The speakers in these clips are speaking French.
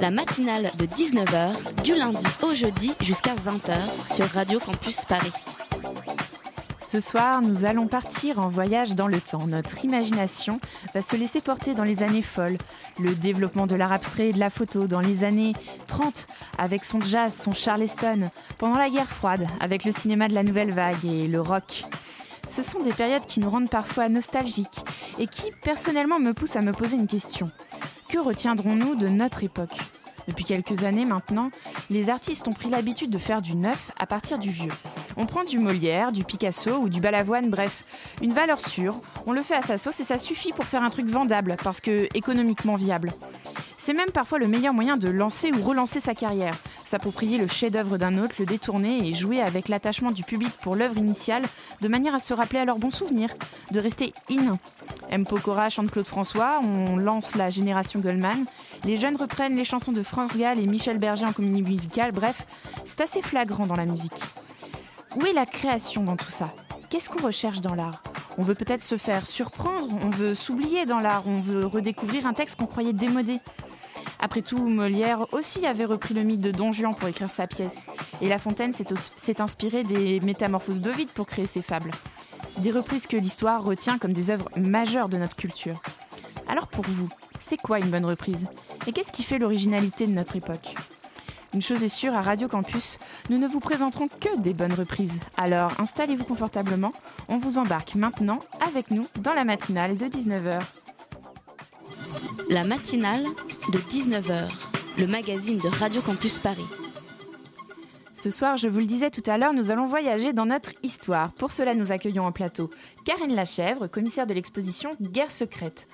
La matinale de 19h, du lundi au jeudi jusqu'à 20h sur Radio Campus Paris. Ce soir, nous allons partir en voyage dans le temps. Notre imagination va se laisser porter dans les années folles. Le développement de l'art abstrait et de la photo dans les années 30 avec son jazz, son charleston. Pendant la guerre froide avec le cinéma de la nouvelle vague et le rock. Ce sont des périodes qui nous rendent parfois nostalgiques et qui personnellement me poussent à me poser une question. Que retiendrons-nous de notre époque? Depuis quelques années maintenant, les artistes ont pris l'habitude de faire du neuf à partir du vieux. On prend du Molière, du Picasso ou du Balavoine, bref, une valeur sûre, on le fait à sa sauce et ça suffit pour faire un truc vendable parce que économiquement viable. C'est même parfois le meilleur moyen de lancer ou relancer sa carrière, s'approprier le chef-d'œuvre d'un autre, le détourner et jouer avec l'attachement du public pour l'œuvre initiale de manière à se rappeler à leurs bons souvenirs, de rester in. M. Pokora chante Claude François, on lance la génération Goldman, les jeunes reprennent les chansons de France Gall et Michel Berger en comédie musicale, bref, c'est assez flagrant dans la musique. Où est la création dans tout ça? Qu'est-ce qu'on recherche dans l'art? On veut peut-être se faire surprendre, on veut s'oublier dans l'art, on veut redécouvrir un texte qu'on croyait démodé. Après tout, Molière aussi avait repris le mythe de Don Juan pour écrire sa pièce, et La Fontaine s'est inspiré des métamorphoses d'Ovide pour créer ses fables. Des reprises que l'histoire retient comme des œuvres majeures de notre culture. Alors pour vous, c'est quoi une bonne reprise? Et qu'est-ce qui fait l'originalité de notre époque? Une chose est sûre, à Radio Campus, nous ne vous présenterons que des bonnes reprises. Alors installez-vous confortablement, on vous embarque maintenant avec nous dans la matinale de 19h. La matinale de 19h, le magazine de Radio Campus Paris. Ce soir, je vous le disais tout à l'heure, nous allons voyager dans notre histoire. Pour cela, nous accueillons en plateau Karine Lachèvre, commissaire de l'exposition Guerre secrète.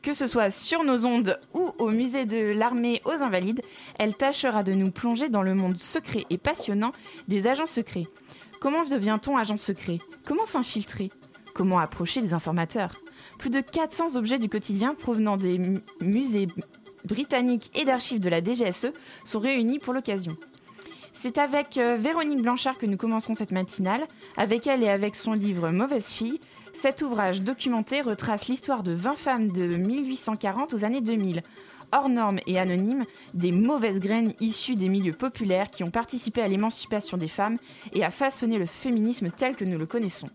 Que ce soit sur nos ondes ou au musée de l'armée aux Invalides, elle tâchera de nous plonger dans le monde secret et passionnant des agents secrets. Comment devient-on agent secret? Comment s'infiltrer? Comment approcher des informateurs? Plus de 400 objets du quotidien provenant des mu- musées britanniques et d'archives de la DGSE sont réunis pour l'occasion. C'est avec euh, Véronique Blanchard que nous commencerons cette matinale. Avec elle et avec son livre Mauvaise fille, cet ouvrage documenté retrace l'histoire de 20 femmes de 1840 aux années 2000. Hors normes et anonymes, des mauvaises graines issues des milieux populaires qui ont participé à l'émancipation des femmes et à façonner le féminisme tel que nous le connaissons.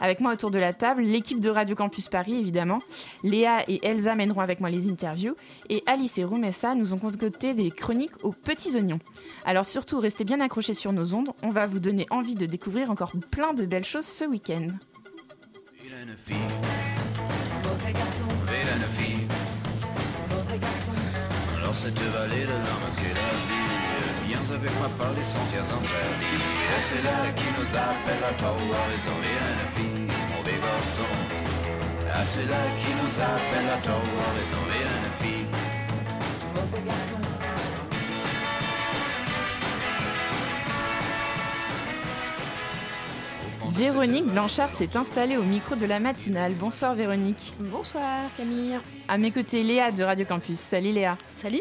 Avec moi autour de la table, l'équipe de Radio Campus Paris évidemment. Léa et Elsa mèneront avec moi les interviews. Et Alice et Roumessa nous ont concocté des chroniques aux petits oignons. Alors surtout, restez bien accrochés sur nos ondes, on va vous donner envie de découvrir encore plein de belles choses ce week-end. Cette vallée de la vie avec les sentiers interdits Ah c'est là qui nous appelle à fond de cette Véronique Blanchard s'est installée au micro de la matinale. Bonsoir Véronique. Bonsoir Camille. À mes côtés, Léa de Radio Campus. Salut Léa. Salut.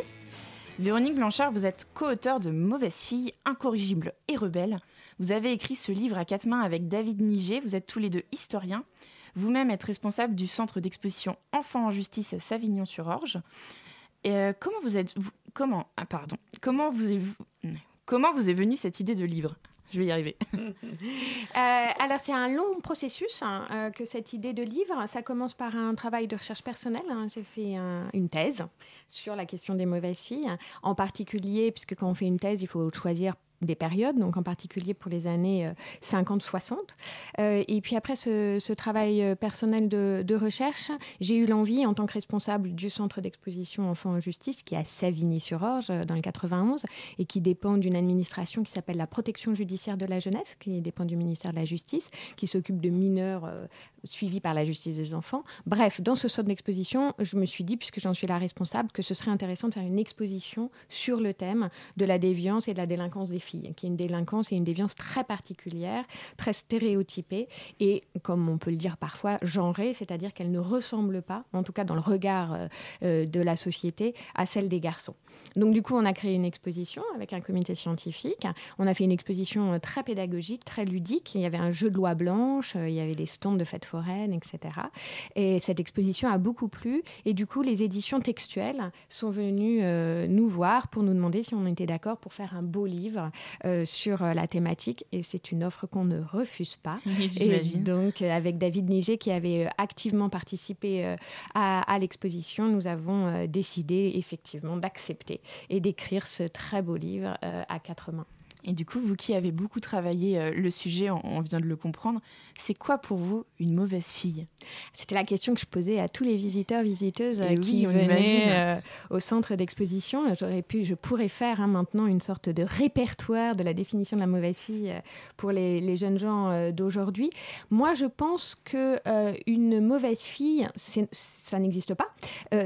Véronique Blanchard, vous êtes co-auteur de Mauvaise fille, incorrigible et rebelle. Vous avez écrit ce livre à quatre mains avec David Niger. Vous êtes tous les deux historiens. Vous-même êtes responsable du centre d'exposition Enfants en justice à Savignon-sur-Orge. Euh, comment vous êtes vous- comment ah, pardon comment vous est comment vous est venue cette idée de livre? Je vais y arriver. Euh, alors c'est un long processus hein, euh, que cette idée de livre. Ça commence par un travail de recherche personnelle. hein. J'ai fait un- une thèse sur la question des mauvaises filles, en particulier puisque quand on fait une thèse, il faut choisir des périodes, donc en particulier pour les années 50-60. et puis après ce, travail personnel de, de recherche, j'ai eu l'envie, en tant que responsable du centre d'exposition Enfants en justice, qui est à Savigny-sur-Orge, dans le 91, et qui dépend d'une administration qui s'appelle la protection judiciaire de la jeunesse, qui dépend du ministère de la Justice, qui s'occupe de mineurs suivis par la justice des enfants. Bref, dans ce centre d'exposition, je me suis dit, puisque j'en suis la responsable, que ce serait intéressant de faire une exposition sur le thème de la déviance et de la délinquance des qui est une délinquance et une déviance très particulière, très stéréotypée et, comme on peut le dire parfois, genrée, c'est-à-dire qu'elle ne ressemble pas, en tout cas dans le regard euh, euh, de la société, à celle des garçons. Donc du coup, on a créé une exposition avec un comité scientifique. On a fait une exposition euh, très pédagogique, très ludique. Il y avait un jeu de loi blanche, il y avait des stands de fêtes foraines, etc. Et cette exposition a beaucoup plu. Et du coup, les éditions textuelles sont venues nous voir pour nous demander si on était d'accord pour faire un beau livre euh, sur euh, la thématique. Et c'est une offre qu'on ne refuse pas. et donc, euh, avec David Niger, qui avait activement participé à, l'exposition, nous avons décidé effectivement d'accepter et d'écrire ce très beau livre à quatre mains. Et du coup, vous qui avez beaucoup travaillé euh, le sujet, on, vient de le comprendre, c'est quoi pour vous une mauvaise fille? C'était la question que je posais à tous les visiteurs, visiteuses euh, qui venaient euh, au centre d'exposition. J'aurais pu, je pourrais faire hein, maintenant une sorte de répertoire de la définition de la mauvaise fille pour les, jeunes gens d'aujourd'hui. Moi, je pense que une mauvaise fille, ça n'existe pas.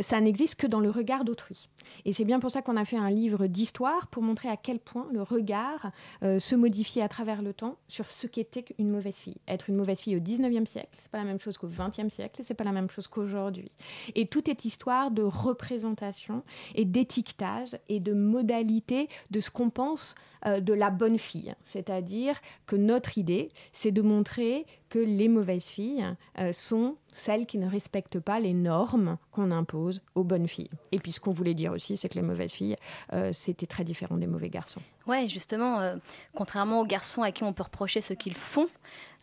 ça n'existe que dans le regard d'autrui. Et c'est bien pour ça qu'on a fait un livre d'histoire pour montrer à quel point le regard euh, se modifie à travers le temps sur ce qu'était une mauvaise fille. Être une mauvaise fille au 19e siècle, c'est pas la même chose qu'au 20e siècle, c'est pas la même chose qu'aujourd'hui. Et tout est histoire de représentation et d'étiquetage et de modalité de ce qu'on pense euh, de la bonne fille. C'est-à-dire que notre idée, c'est de montrer que les mauvaises filles euh, sont celles qui ne respectent pas les normes qu'on impose aux bonnes filles. Et puis ce qu'on voulait dire aussi, c'est que les mauvaises filles, euh, c'était très différent des mauvais garçons. Ouais, justement, contrairement aux garçons à qui on peut reprocher ce qu'ils font,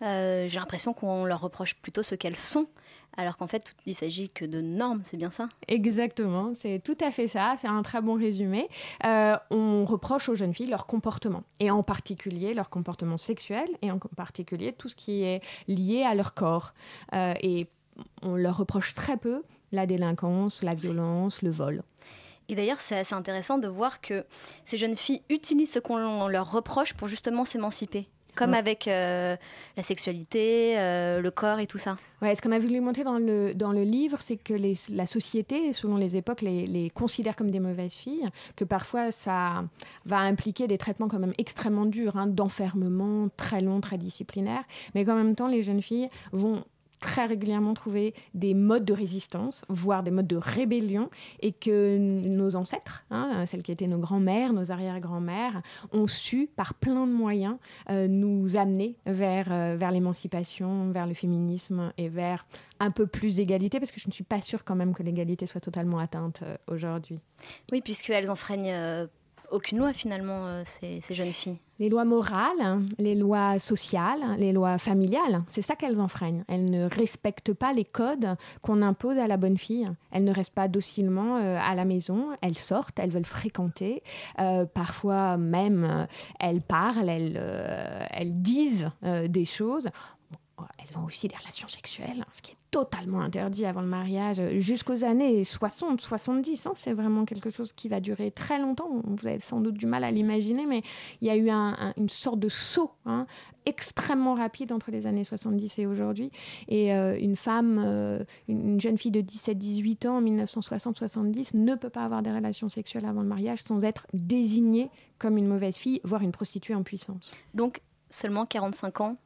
j'ai l'impression qu'on leur reproche plutôt ce qu'elles sont alors qu'en fait, il s'agit que de normes, c'est bien ça? Exactement, c'est tout à fait ça, c'est un très bon résumé. Euh, on reproche aux jeunes filles leur comportement, et en particulier leur comportement sexuel, et en particulier tout ce qui est lié à leur corps. Euh, et on leur reproche très peu la délinquance, la violence, le vol. Et d'ailleurs, c'est assez intéressant de voir que ces jeunes filles utilisent ce qu'on leur reproche pour justement s'émanciper comme avec euh, la sexualité, euh, le corps et tout ça. Ouais, ce qu'on a voulu montrer dans le, dans le livre, c'est que les, la société, selon les époques, les, les, considère comme des mauvaises filles, que parfois ça va impliquer des traitements quand même extrêmement durs, hein, d'enfermement très long, très disciplinaire, mais qu'en même temps, les jeunes filles vont très régulièrement trouver des modes de résistance, voire des modes de rébellion, et que nos ancêtres, hein, celles qui étaient nos grands-mères, nos arrière-grands-mères, ont su, par plein de moyens, euh, nous amener vers, euh, vers l'émancipation, vers le féminisme et vers un peu plus d'égalité, parce que je ne suis pas sûre quand même que l'égalité soit totalement atteinte euh, aujourd'hui. Oui, puisqu'elles enfreignent aucune loi finalement, euh, ces, jeunes filles. Les lois morales, les lois sociales, les lois familiales, c'est ça qu'elles enfreignent. Elles ne respectent pas les codes qu'on impose à la bonne fille. Elles ne restent pas docilement euh, à la maison, elles sortent, elles veulent fréquenter. Euh, parfois même, elles parlent, elles, elles disent des choses elles ont aussi des relations sexuelles, ce qui est totalement interdit avant le mariage, jusqu'aux années 60, 70. Hein, c'est vraiment quelque chose qui va durer très longtemps. Vous avez sans doute du mal à l'imaginer, mais il y a eu une sorte de saut hein, extrêmement rapide entre les années 70 et aujourd'hui. Et euh, une femme, euh, une jeune fille de 17-18 ans en 1960-70 ne peut pas avoir des relations sexuelles avant le mariage sans être désignée comme une mauvaise fille, voire une prostituée en puissance. Donc seulement 45 ans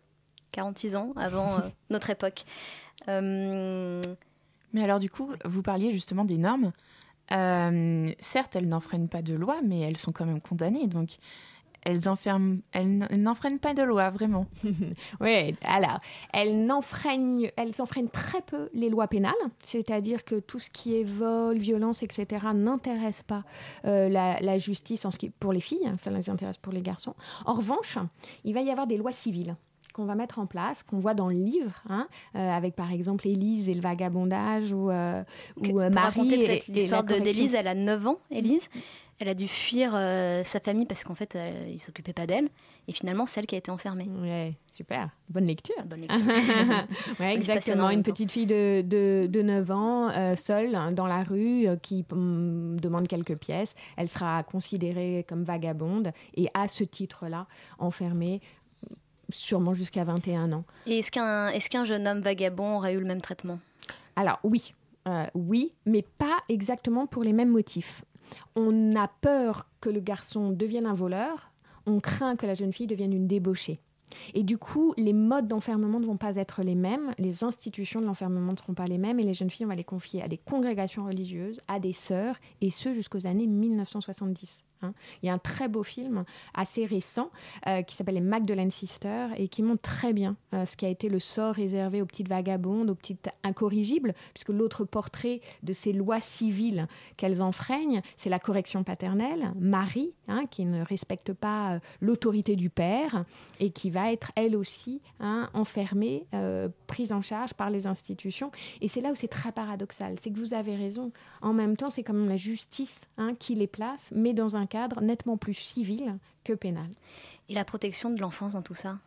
46 ans avant euh, notre époque. Euh, mais alors du coup, vous parliez justement des normes. Euh, certes, elles n'enfreignent pas de loi, mais elles sont quand même condamnées. Donc, elles n'enfreignent pas de loi, vraiment. oui, alors, elles n'enfreignent, elles enfreignent très peu les lois pénales, c'est-à-dire que tout ce qui est vol, violence, etc., n'intéresse pas la, justice en ce qui, pour les filles, ça les intéresse pour les garçons. En revanche, il va y avoir des lois civiles qu'on va mettre en place, qu'on voit dans le livre, hein, euh, avec par exemple Élise et le vagabondage ou, euh, ou euh, Marie. raconter peut-être l'histoire d'Élise, elle a 9 ans, Élise. Elle a dû fuir euh, sa famille parce qu'en fait, euh, il s'occupait pas d'elle. Et finalement, c'est elle qui a été enfermée. Ouais, super. Bonne lecture. Bonne lecture. ouais, exactement. en Une petite fille de, de, de 9 ans, euh, seule, hein, dans la rue, qui hum, demande quelques pièces. Elle sera considérée comme vagabonde et à ce titre-là, enfermée sûrement jusqu'à 21 ans. Et est-ce qu'un est qu'un jeune homme vagabond aurait eu le même traitement? Alors oui, euh, oui, mais pas exactement pour les mêmes motifs. On a peur que le garçon devienne un voleur, on craint que la jeune fille devienne une débauchée. Et du coup, les modes d'enfermement ne vont pas être les mêmes, les institutions de l'enfermement ne seront pas les mêmes, et les jeunes filles, on va les confier à des congrégations religieuses, à des sœurs, et ce jusqu'aux années 1970. Hein. Il y a un très beau film assez récent euh, qui s'appelle Les Magdalene Sisters et qui montre très bien euh, ce qui a été le sort réservé aux petites vagabondes, aux petites incorrigibles, puisque l'autre portrait de ces lois civiles qu'elles enfreignent, c'est la correction paternelle, Marie, hein, qui ne respecte pas euh, l'autorité du père et qui va être elle aussi hein, enfermée, prise en charge par les institutions. Et c'est là où c'est très paradoxal, c'est que vous avez raison. En même temps, c'est même la justice qui les place, mais dans un cadre nettement plus civil que pénal. Et la protection de l'enfance dans tout ça?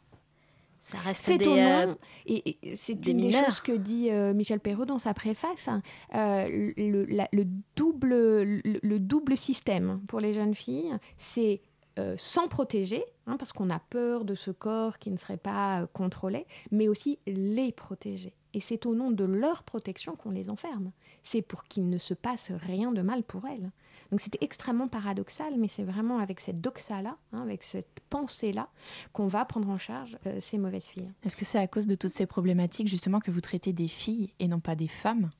Ça reste C'est des. euh, et, et c'est des des choses que dit euh, Michel Perrault dans sa préface, hein. Euh, le, la- le double, le, le double système pour les jeunes filles, c'est euh, sans protéger, hein, parce qu'on a peur de ce corps qui ne serait pas contrôlé, mais aussi les protéger. Et c'est au nom de leur protection qu'on les enferme. C'est pour qu'il ne se passe rien de mal pour elles. Donc c'était extrêmement paradoxal, mais c'est vraiment avec cette doxa-là, hein, avec cette pensée-là, qu'on va prendre en charge euh, ces mauvaises filles. Est-ce que c'est à cause de toutes ces problématiques justement que vous traitez des filles et non pas des femmes?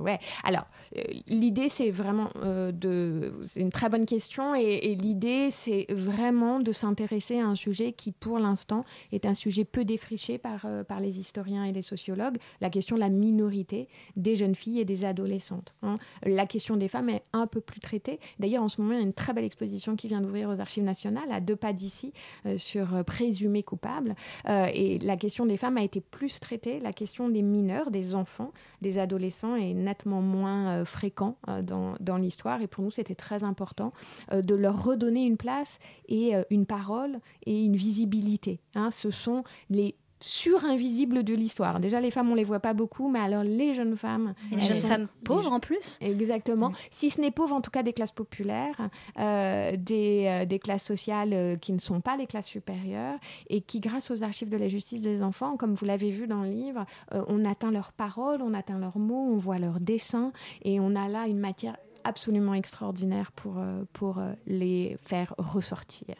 Ouais. Alors, euh, l'idée, c'est vraiment euh, de. C'est une très bonne question. Et, l'idée, c'est vraiment de s'intéresser à un sujet qui, pour l'instant, est un sujet peu défriché par, euh, par les historiens et les sociologues la question de la minorité des jeunes filles et des adolescentes. hein. La question des femmes est un peu plus traitée. D'ailleurs, en ce moment, il y a une très belle exposition qui vient d'ouvrir aux Archives nationales, à deux pas d'ici, euh, sur euh, présumés coupables. Euh, et la question des femmes a été plus traitée. La question des mineurs, des enfants, des adolescents est nettement moins euh, fréquent euh, dans, dans l'histoire. Et pour nous, c'était très important euh, de leur redonner une place et une parole et une visibilité. hein. Ce sont les sur-invisibles de l'histoire. Déjà, les femmes, on les voit pas beaucoup, mais alors les jeunes femmes... et les jeunes sont- femmes pauvres en plus Exactement. Si ce n'est pauvre, en tout cas des classes populaires, euh, des, euh, des classes sociales euh, qui ne sont pas les classes supérieures et qui, grâce aux archives de la justice des enfants, comme vous l'avez vu dans le livre, on atteint leurs paroles, on atteint leurs mots, on voit leurs dessins et on a là une matière absolument extraordinaire pour, pour les faire ressortir.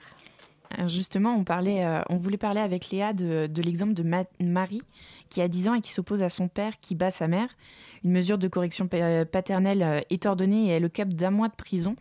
Alors Justement, on, parlait, euh, on voulait parler avec Léa de, de l'exemple de Ma- Marie, qui a 10 ans et qui s'oppose à son père qui bat sa mère. Une mesure de correction pa- paternelle euh, est ordonnée et elle le cap d'un mois de prison.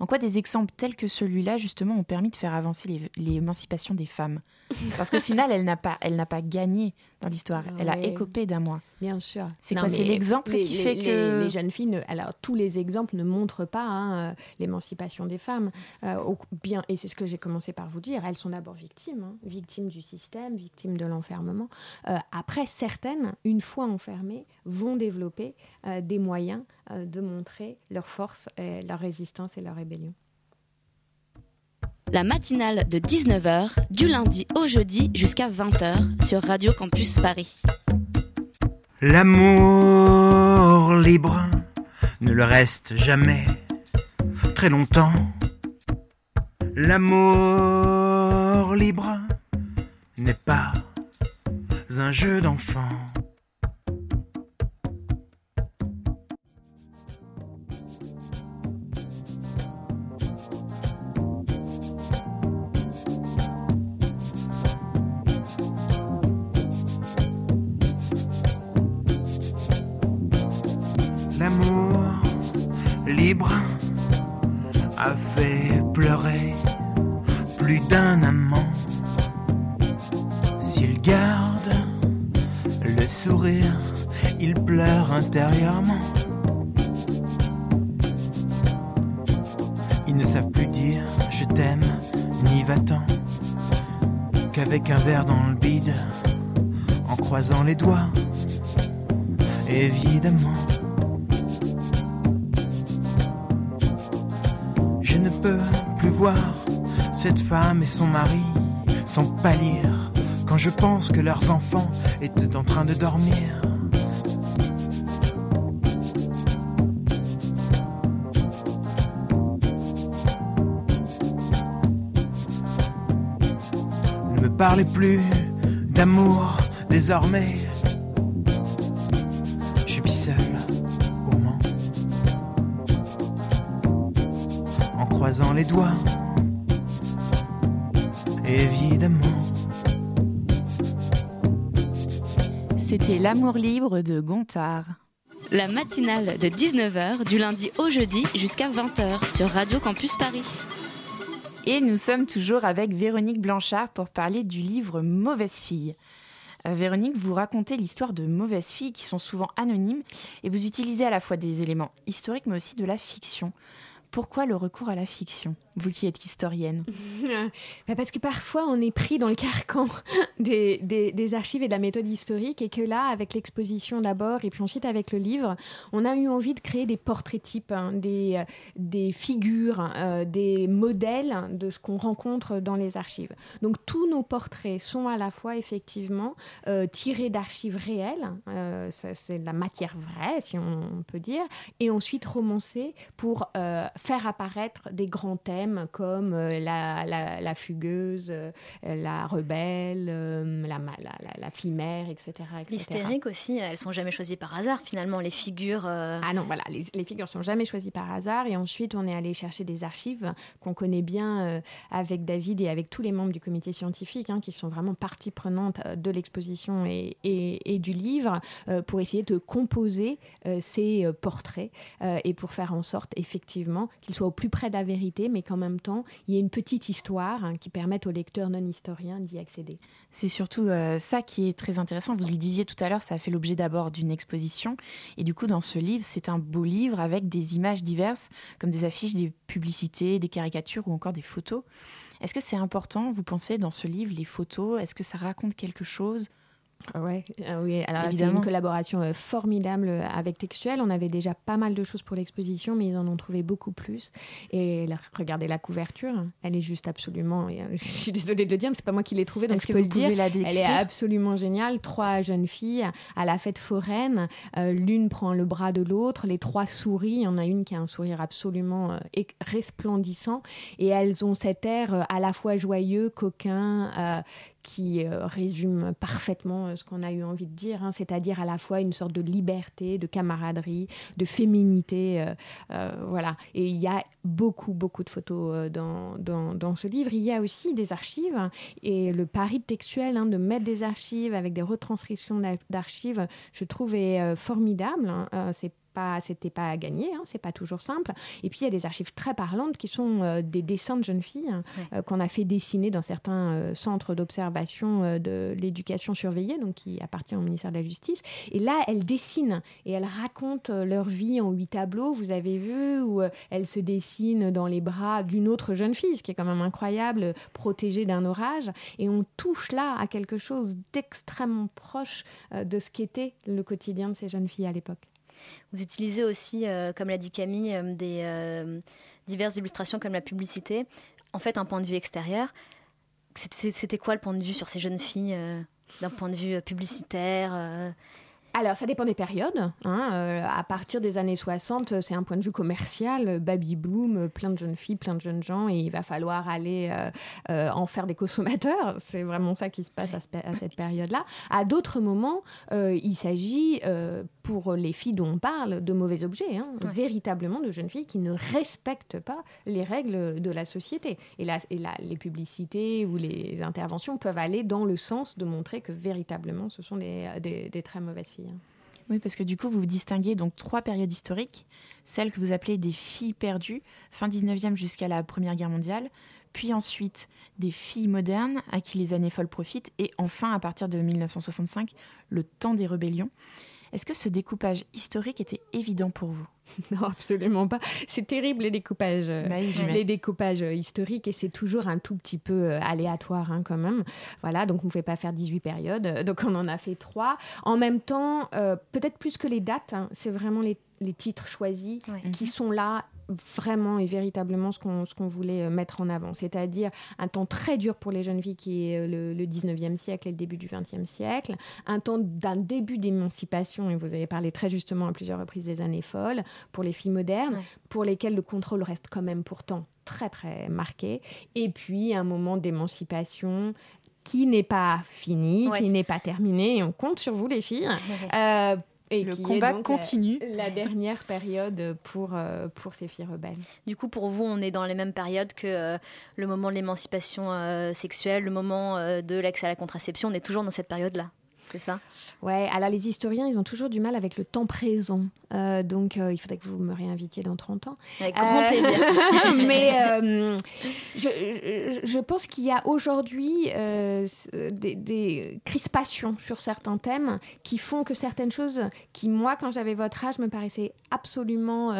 En quoi des exemples tels que celui-là, justement, ont permis de faire avancer l'émancipation des femmes? Parce qu'au final, elle n'a pas, elle n'a pas gagné dans l'histoire. Elle a écopé d'un mois. Bien sûr. C'est quoi, c'est l'exemple qui les- fait les- que- les jeunes filles, ne- alors tous les exemples ne montrent pas hein, euh, l'émancipation des femmes. Euh, au- bien, et c'est ce que j'ai commencé par vous dire. Elles sont d'abord victimes, hein, victimes du système, victimes de l'enfermement. Euh, après, certaines, une fois enfermées, vont développer euh, des moyens euh, de montrer leur force, et leur résistance et leur rébellion. La matinale de 19h, du lundi au jeudi jusqu'à 20h sur Radio Campus Paris. L'amour libre ne le reste jamais très longtemps. L'amour libre n'est pas un jeu d'enfant. L'amour libre a fait pleurer plus d'un amant. Sourire, il pleure intérieurement. Ils ne savent plus dire je t'aime ni va-t'en qu'avec un verre dans le bide, en croisant les doigts, évidemment. Je ne peut plus voir cette femme et son mari sans pâlir quand je pense que leurs enfants étaient en train de dormir. Ne me parlez plus d'amour désormais. Je vis seul au Mans en croisant les doigts. Évidemment. C'était L'amour libre de Gontard. La matinale de 19h du lundi au jeudi jusqu'à 20h sur Radio Campus Paris. Et nous sommes toujours avec Véronique Blanchard pour parler du livre Mauvaise fille. Euh, Véronique, vous racontez l'histoire de mauvaises filles qui sont souvent anonymes et vous utilisez à la fois des éléments historiques mais aussi de la fiction. Pourquoi le recours à la fiction? Vous qui êtes historienne bah, Parce que parfois on est pris dans le carcan des, archives et de la méthode historique et que là, avec l'exposition d'abord et puis ensuite avec le livre, on a eu envie de créer des portraits types, hein, des, euh, des figures, euh, des modèles de ce qu'on rencontre dans les archives. Donc tous nos portraits sont à la fois effectivement euh, tirés d'archives réelles, c'est de la matière vraie si on peut dire, et ensuite romancés pour faire apparaître des grands thèmes comme euh, la, la, fugueuse, euh, la rebelle, euh, la, la, fille mère, etc. L'hystérique aussi, elles sont jamais choisies par hasard finalement, les figures. Ah non, voilà, les, les, figures sont jamais choisies par hasard. Et ensuite, on est allé chercher des archives qu'on connaît bien avec David et avec tous les membres du comité scientifique, hein, qui sont vraiment partie prenante de l'exposition et, et, et, du livre, pour essayer de composer ces portraits et pour faire en sorte effectivement qu'il soit au plus près de la vérité, mais qu'en même temps, il y ait une petite histoire hein, qui permette au lecteur non historien d'y accéder. C'est surtout euh, ça qui est très intéressant. Vous le disiez tout à l'heure, ça a fait l'objet d'abord d'une exposition. Et du coup, dans ce livre, c'est un beau livre avec des images diverses, comme des affiches, des publicités, des caricatures ou encore des photos. Est-ce que c'est important, vous pensez, dans ce livre, les photos? Est-ce que ça raconte quelque chose? Ouais, ah oui, alors c'est une collaboration euh, formidable euh, avec Textuel. On avait déjà pas mal de choses pour l'exposition, mais ils en ont trouvé beaucoup plus. Et regardez la couverture, elle est juste absolument. Euh, je suis désolée de le dire, mais c'est pas moi qui l'ai trouvée, donc je peux le dire. elle est absolument géniale. Trois jeunes filles à la fête foraine. L'une prend le bras de l'autre, les trois sourient. Il y en a une qui a un sourire absolument resplendissant, et elles ont cet air à la fois joyeux, coquin qui euh, résume parfaitement euh, ce qu'on a eu envie de dire, hein, c'est-à-dire à la fois une sorte de liberté, de camaraderie, de féminité. Euh, voilà. Et il y a beaucoup, beaucoup de photos dans, dans, ce livre. Il y a aussi des archives et le pari textuel hein, de mettre des archives avec des retranscriptions d'archives, je trouve est formidable. Hein. c'est pas, c'était pas à gagner, hein, c'est pas toujours simple. Et puis il y a des archives très parlantes qui sont euh, des dessins de jeunes filles hein, euh, qu'on a fait dessiner dans certains euh, centres d'observation de l'éducation surveillée, donc qui appartient au ministère de la Justice. Et là, elles dessinent et elles racontent leur vie en huit tableaux. Vous avez vu où elles se dessinent dans les bras d'une autre jeune fille, ce qui est quand même incroyable, protégée d'un orage. Et on touche là à quelque chose d'extrêmement proche de ce qu'était le quotidien de ces jeunes filles à l'époque. Vous utilisez aussi, euh, comme l'a dit Camille, euh, des euh, diverses illustrations comme la publicité. En fait, un point de vue extérieur. C'était quoi le point de vue sur ces jeunes filles d'un point de vue publicitaire alors, ça dépend des périodes. Hein. À partir des années 60, c'est un point de vue commercial, baby boom, plein de jeunes filles, plein de jeunes gens, et il va falloir aller en faire des consommateurs. C'est vraiment ça qui se passe à, cette période-là. À d'autres moments, il s'agit, pour les filles dont on parle, de mauvais objets, hein. véritablement de jeunes filles qui ne respectent pas les règles de la société. Et, là, et là, les publicités ou les interventions peuvent aller dans le sens de montrer que véritablement, ce sont des très mauvaises filles. Hein. Oui, parce que du coup, vous distinguez donc trois périodes historiques, celles que vous appelez des filles perdues, fin 19e jusqu'à la Première Guerre mondiale, puis ensuite des filles modernes à qui les années folles profitent, et enfin, à partir de 1965, le temps des rébellions. Est-ce que ce découpage historique était évident pour vous? Non, absolument pas. C'est terrible les découpages, euh, bah les découpages euh, historiques et c'est toujours un tout petit peu euh, aléatoire hein, quand même. Voilà, donc on ne pouvait pas faire 18 périodes, donc on en a fait trois. En même temps, peut-être plus que les dates, hein, c'est vraiment les, titres choisis qui sont là vraiment et véritablement ce qu'on voulait euh, mettre en avant, c'est-à-dire un temps très dur pour les jeunes filles qui est euh, le, le 19e siècle et le début du 20e siècle, un temps d'un début d'émancipation, et vous avez parlé très justement à plusieurs reprises des années folles, pour les filles modernes, Ouais. pour lesquelles le contrôle reste quand même pourtant très très marqué, et puis un moment d'émancipation qui n'est pas fini, Ouais. qui n'est pas terminé, et on compte sur vous les filles. Euh, et Le combat donc, euh, continue. la dernière période pour, euh, pour ces filles rebelles. Du coup, pour vous, on est dans les mêmes périodes que euh, le moment de l'émancipation sexuelle, le moment de l'accès à la contraception. On est toujours dans cette période-là. C'est ça? Ouais, alors les historiens, ils ont toujours du mal avec le temps présent. Euh, donc, euh, il faudrait que vous me réinvitiez dans 30 ans. Avec grand Euh, plaisir. Mais je, pense qu'il y a aujourd'hui des, des crispations sur certains thèmes qui font que certaines choses qui, moi, quand j'avais votre âge, me paraissaient absolument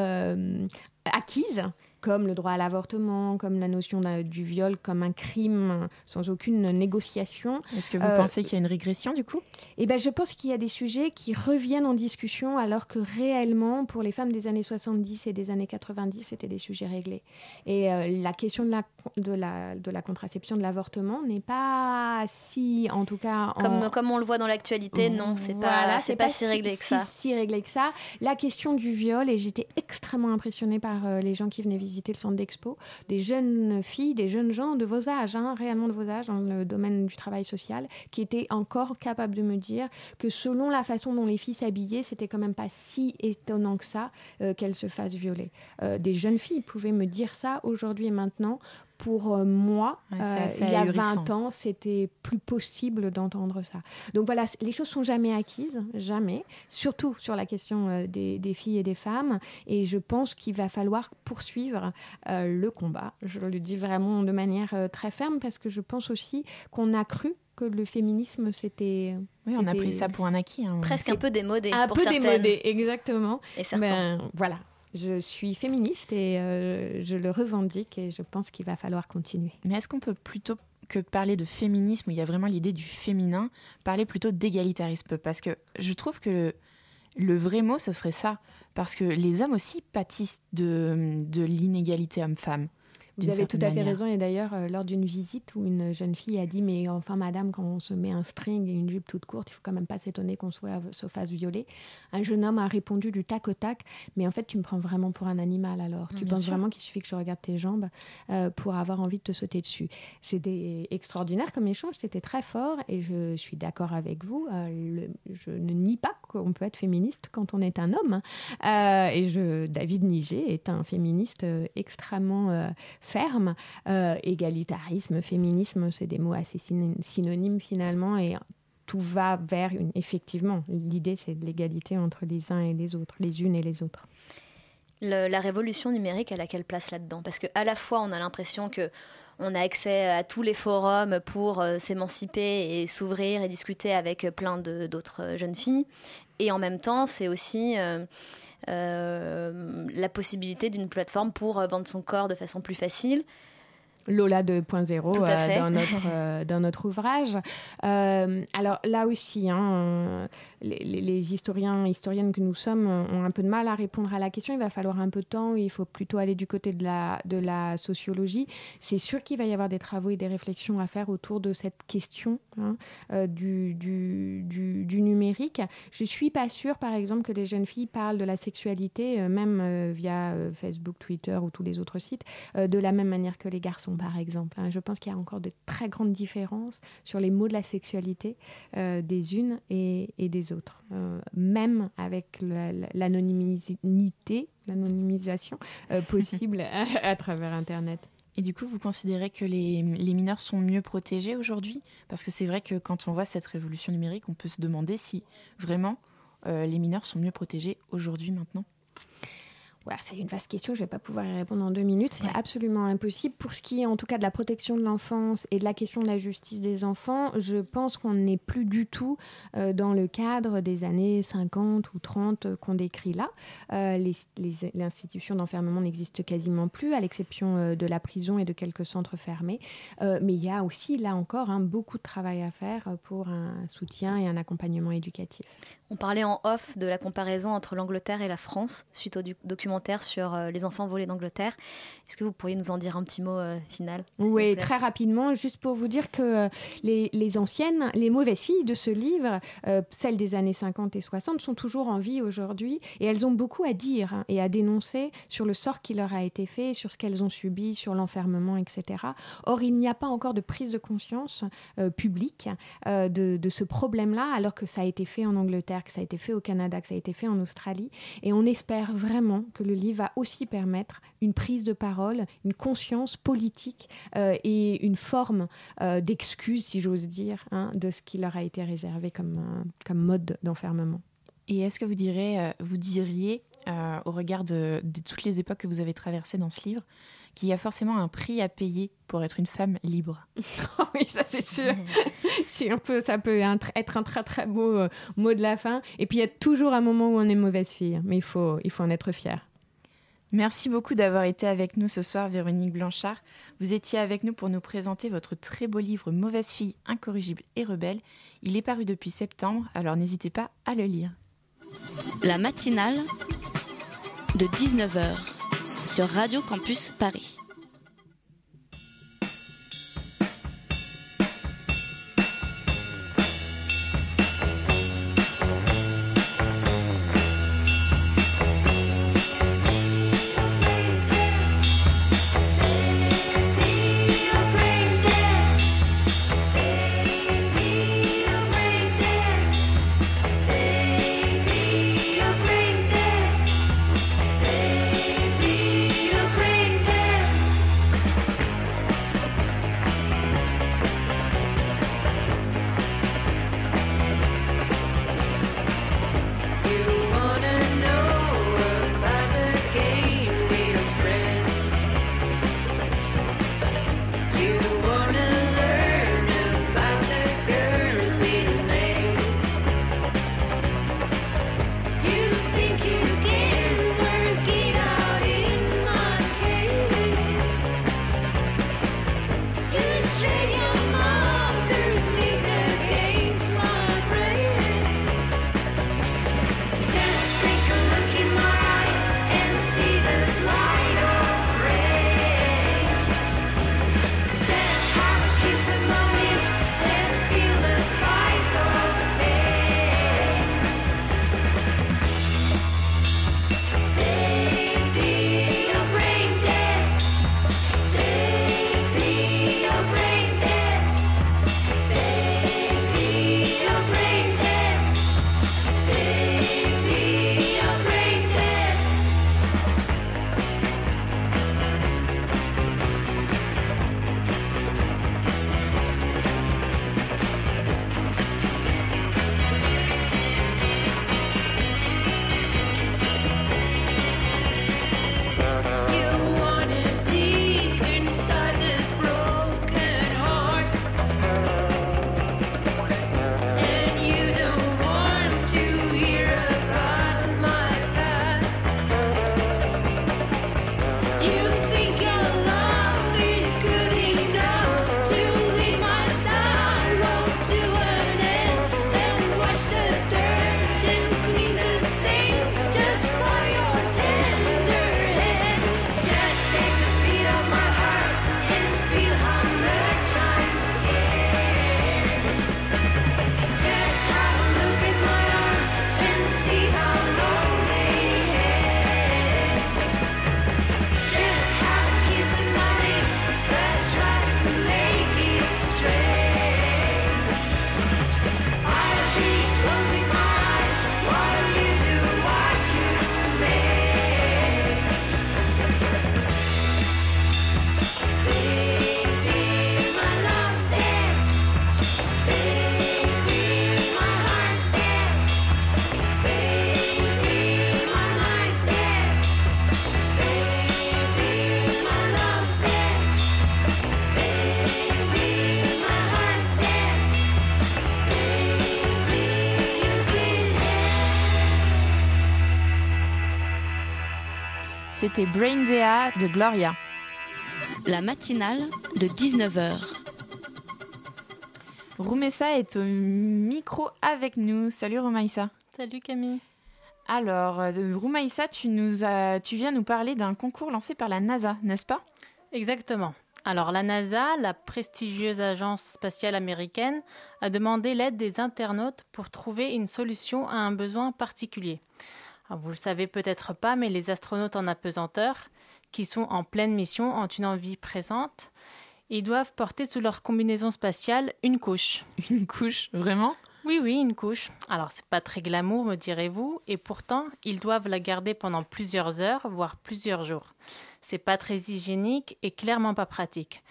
acquises comme le droit à l'avortement, comme la notion du viol comme un crime sans aucune négociation. Est-ce que vous Euh, pensez qu'il y a une régression du coup? Eh ben, je pense qu'il y a des sujets qui reviennent en discussion alors que réellement, pour les femmes des années 70 et des années 90, c'était des sujets réglés. Et euh, la question de la, de la, de la contraception, de l'avortement n'est pas si, en tout cas... en- Comme, comme on le voit dans l'actualité, non, c'est pas, Voilà, c'est pas, si réglé que ça. Si réglé que ça. La question du viol, et j'étais extrêmement impressionnée par euh, les gens qui venaient visiter le centre d'expo, des jeunes filles, des jeunes gens de vos âges, hein, réellement de vos âges, dans le domaine du travail social, qui étaient encore capables de me dire que selon la façon dont les filles s'habillaient, c'était quand même pas si étonnant que ça euh, qu'elles se fassent violer. Euh, des jeunes filles pouvaient me dire ça aujourd'hui et maintenant. Pour euh, moi, Ouais, euh, il y a ahurissant. 20 ans, c'était plus possible d'entendre ça. Donc voilà, les choses sont jamais acquises, jamais, surtout sur la question euh, des, des filles et des femmes. Et je pense qu'il va falloir poursuivre euh, le combat. Je le dis vraiment de manière euh, très ferme parce que je pense aussi qu'on a cru que le féminisme c'était Oui, on a pris ça pour un acquis. hein. Presque un peu démodé un pour peu certaines. démodé, exactement. Et certains. Ben, voilà, je suis féministe et euh, je le revendique et je pense qu'il va falloir continuer. Mais est-ce qu'on peut plutôt que parler de féminisme, où il y a vraiment l'idée du féminin, parler plutôt d'égalitarisme? Parce que je trouve que le, le vrai mot, ce serait ça. Parce que les hommes aussi pâtissent de, de l'inégalité homme-femme. Vous avez tout à fait manière. raison. Et d'ailleurs, euh, lors d'une visite où une jeune fille a dit Mais enfin, madame, quand on se met un string et une jupe toute courte, il faut quand même pas s'étonner qu'on soit, se fasse violer. Un jeune homme a répondu du tac au tac Mais en fait, tu me prends vraiment pour un animal alors. Mm, tu penses sûr. vraiment qu'il suffit que je regarde tes jambes euh, pour avoir envie de te sauter dessus? C'était extraordinaire comme échange, c'était très fort et je suis d'accord avec vous. euh, le- je ne nie pas qu'on peut être féministe quand on est un homme. Euh, et je, David Niger est un féministe extrêmement ferme. Euh, égalitarisme, féminisme, c'est des mots assez syn- synonymes finalement et tout va vers une. Effectivement, l'idée c'est de l'égalité entre les uns et les autres, les unes et les autres. La révolution numérique, elle a quelle place là-dedans? Parce qu'à la fois, on a l'impression que on a accès à tous les forums pour euh, s'émanciper et s'ouvrir et discuter avec plein d'autres euh, jeunes filles. Et en même temps, c'est aussi la possibilité d'une plateforme pour euh, vendre son corps de façon plus facile. Lola 2.0 Tout à euh, fait. dans, notre, euh, dans notre ouvrage. Euh, alors là aussi, hein, euh, les, les- historiens historiennes que nous sommes ont un peu de mal à répondre à la question. Il va falloir un peu de temps. Il faut plutôt aller du côté de la, sociologie. C'est sûr qu'il va y avoir des travaux et des réflexions à faire autour de cette question hein, euh, du, numérique. Je suis pas sûre, par exemple, que les jeunes filles parlent de la sexualité, euh, même euh, via Facebook, Twitter ou tous les autres sites, de la même manière que les garçons, par exemple. hein. Je pense qu'il y a encore de très grandes différences sur les mots de la sexualité des unes et des autres. Euh, même avec l'anonymité, l'anonymisation euh, possible à, à travers Internet. Et du coup, vous considérez que les, les mineurs sont mieux protégés aujourd'hui? Parce que c'est vrai que quand on voit cette révolution numérique, on peut se demander si vraiment euh, les mineurs sont mieux protégés aujourd'hui, maintenant. C'est une vaste question, je ne vais pas pouvoir y répondre en deux minutes, c'est absolument impossible. Pour ce qui est en tout cas de la protection de l'enfance et de la question de la justice des enfants, je pense qu'on n'est plus du tout euh, dans le cadre des années 50 ou 30 euh, qu'on décrit là. Euh, les, les- d'enfermement n'existe quasiment plus, à l'exception euh, de la prison et de quelques centres fermés. Euh, mais il y a aussi, là encore, hein, beaucoup de travail à faire pour un soutien et un accompagnement éducatif. On parlait en off de la comparaison entre l'Angleterre et la France suite au du- documentaire sur les enfants volés d'Angleterre. Est-ce que vous pourriez nous en dire un petit mot final Oui, très rapidement, juste pour vous dire que les, les, anciennes, les mauvaises filles de ce livre, celles des années 50 et 60, sont toujours en vie aujourd'hui et elles ont beaucoup à dire hein, et à dénoncer sur le sort qui leur a été fait, sur ce qu'elles ont subi, sur l'enfermement, etc. Or, il n'y a pas encore de prise de conscience publique de, de ce problème-là, alors que ça a été fait en Angleterre, que ça a été fait au Canada, que ça a été fait en Australie. Et on espère vraiment que le livre va aussi permettre une prise de parole, une conscience politique euh, et une forme euh, d'excuse, si j'ose dire, hein, de ce qui leur a été réservé comme, euh, comme mode d'enfermement. Et est-ce que vous, direz, vous diriez, au regard de, de, toutes les époques que vous avez traversées dans ce livre, qu'il y a forcément un prix à payer pour être une femme libre? oui, ça c'est sûr. un peu, ça peut être un très très beau mot de la fin. Et puis il y a toujours un moment où on est mauvaise fille, mais il faut, il faut en être fier. Merci beaucoup d'avoir été avec nous ce soir, Véronique Blanchard. Vous étiez avec nous pour nous présenter votre très beau livre Mauvaise fille, incorrigible et rebelle. Il est paru depuis septembre, alors n'hésitez pas à le lire. La matinale de 19h sur Radio Campus Paris. C'était Brain Dea de Gloria. La matinale de 19h. Roumessa est au micro avec nous. Salut Roumaïssa. Salut Camille. Alors, euh, Roumaïssa, tu, nous as, tu viens nous parler d'un concours lancé par la NASA, n'est-ce pas? Exactement. Alors la NASA, la prestigieuse agence spatiale américaine, a demandé l'aide des internautes pour trouver une solution à un besoin particulier. Vous le savez peut-être pas, mais les astronautes en apesanteur, qui sont en pleine mission, ont une envie présente. Ils doivent porter sous leur combinaison spatiale une couche. Une couche, vraiment? Oui, oui, une couche. Alors, c'est pas très glamour, me direz-vous, et pourtant, ils doivent la garder pendant plusieurs heures, voire plusieurs jours. C'est pas très hygiénique et clairement pas pratique,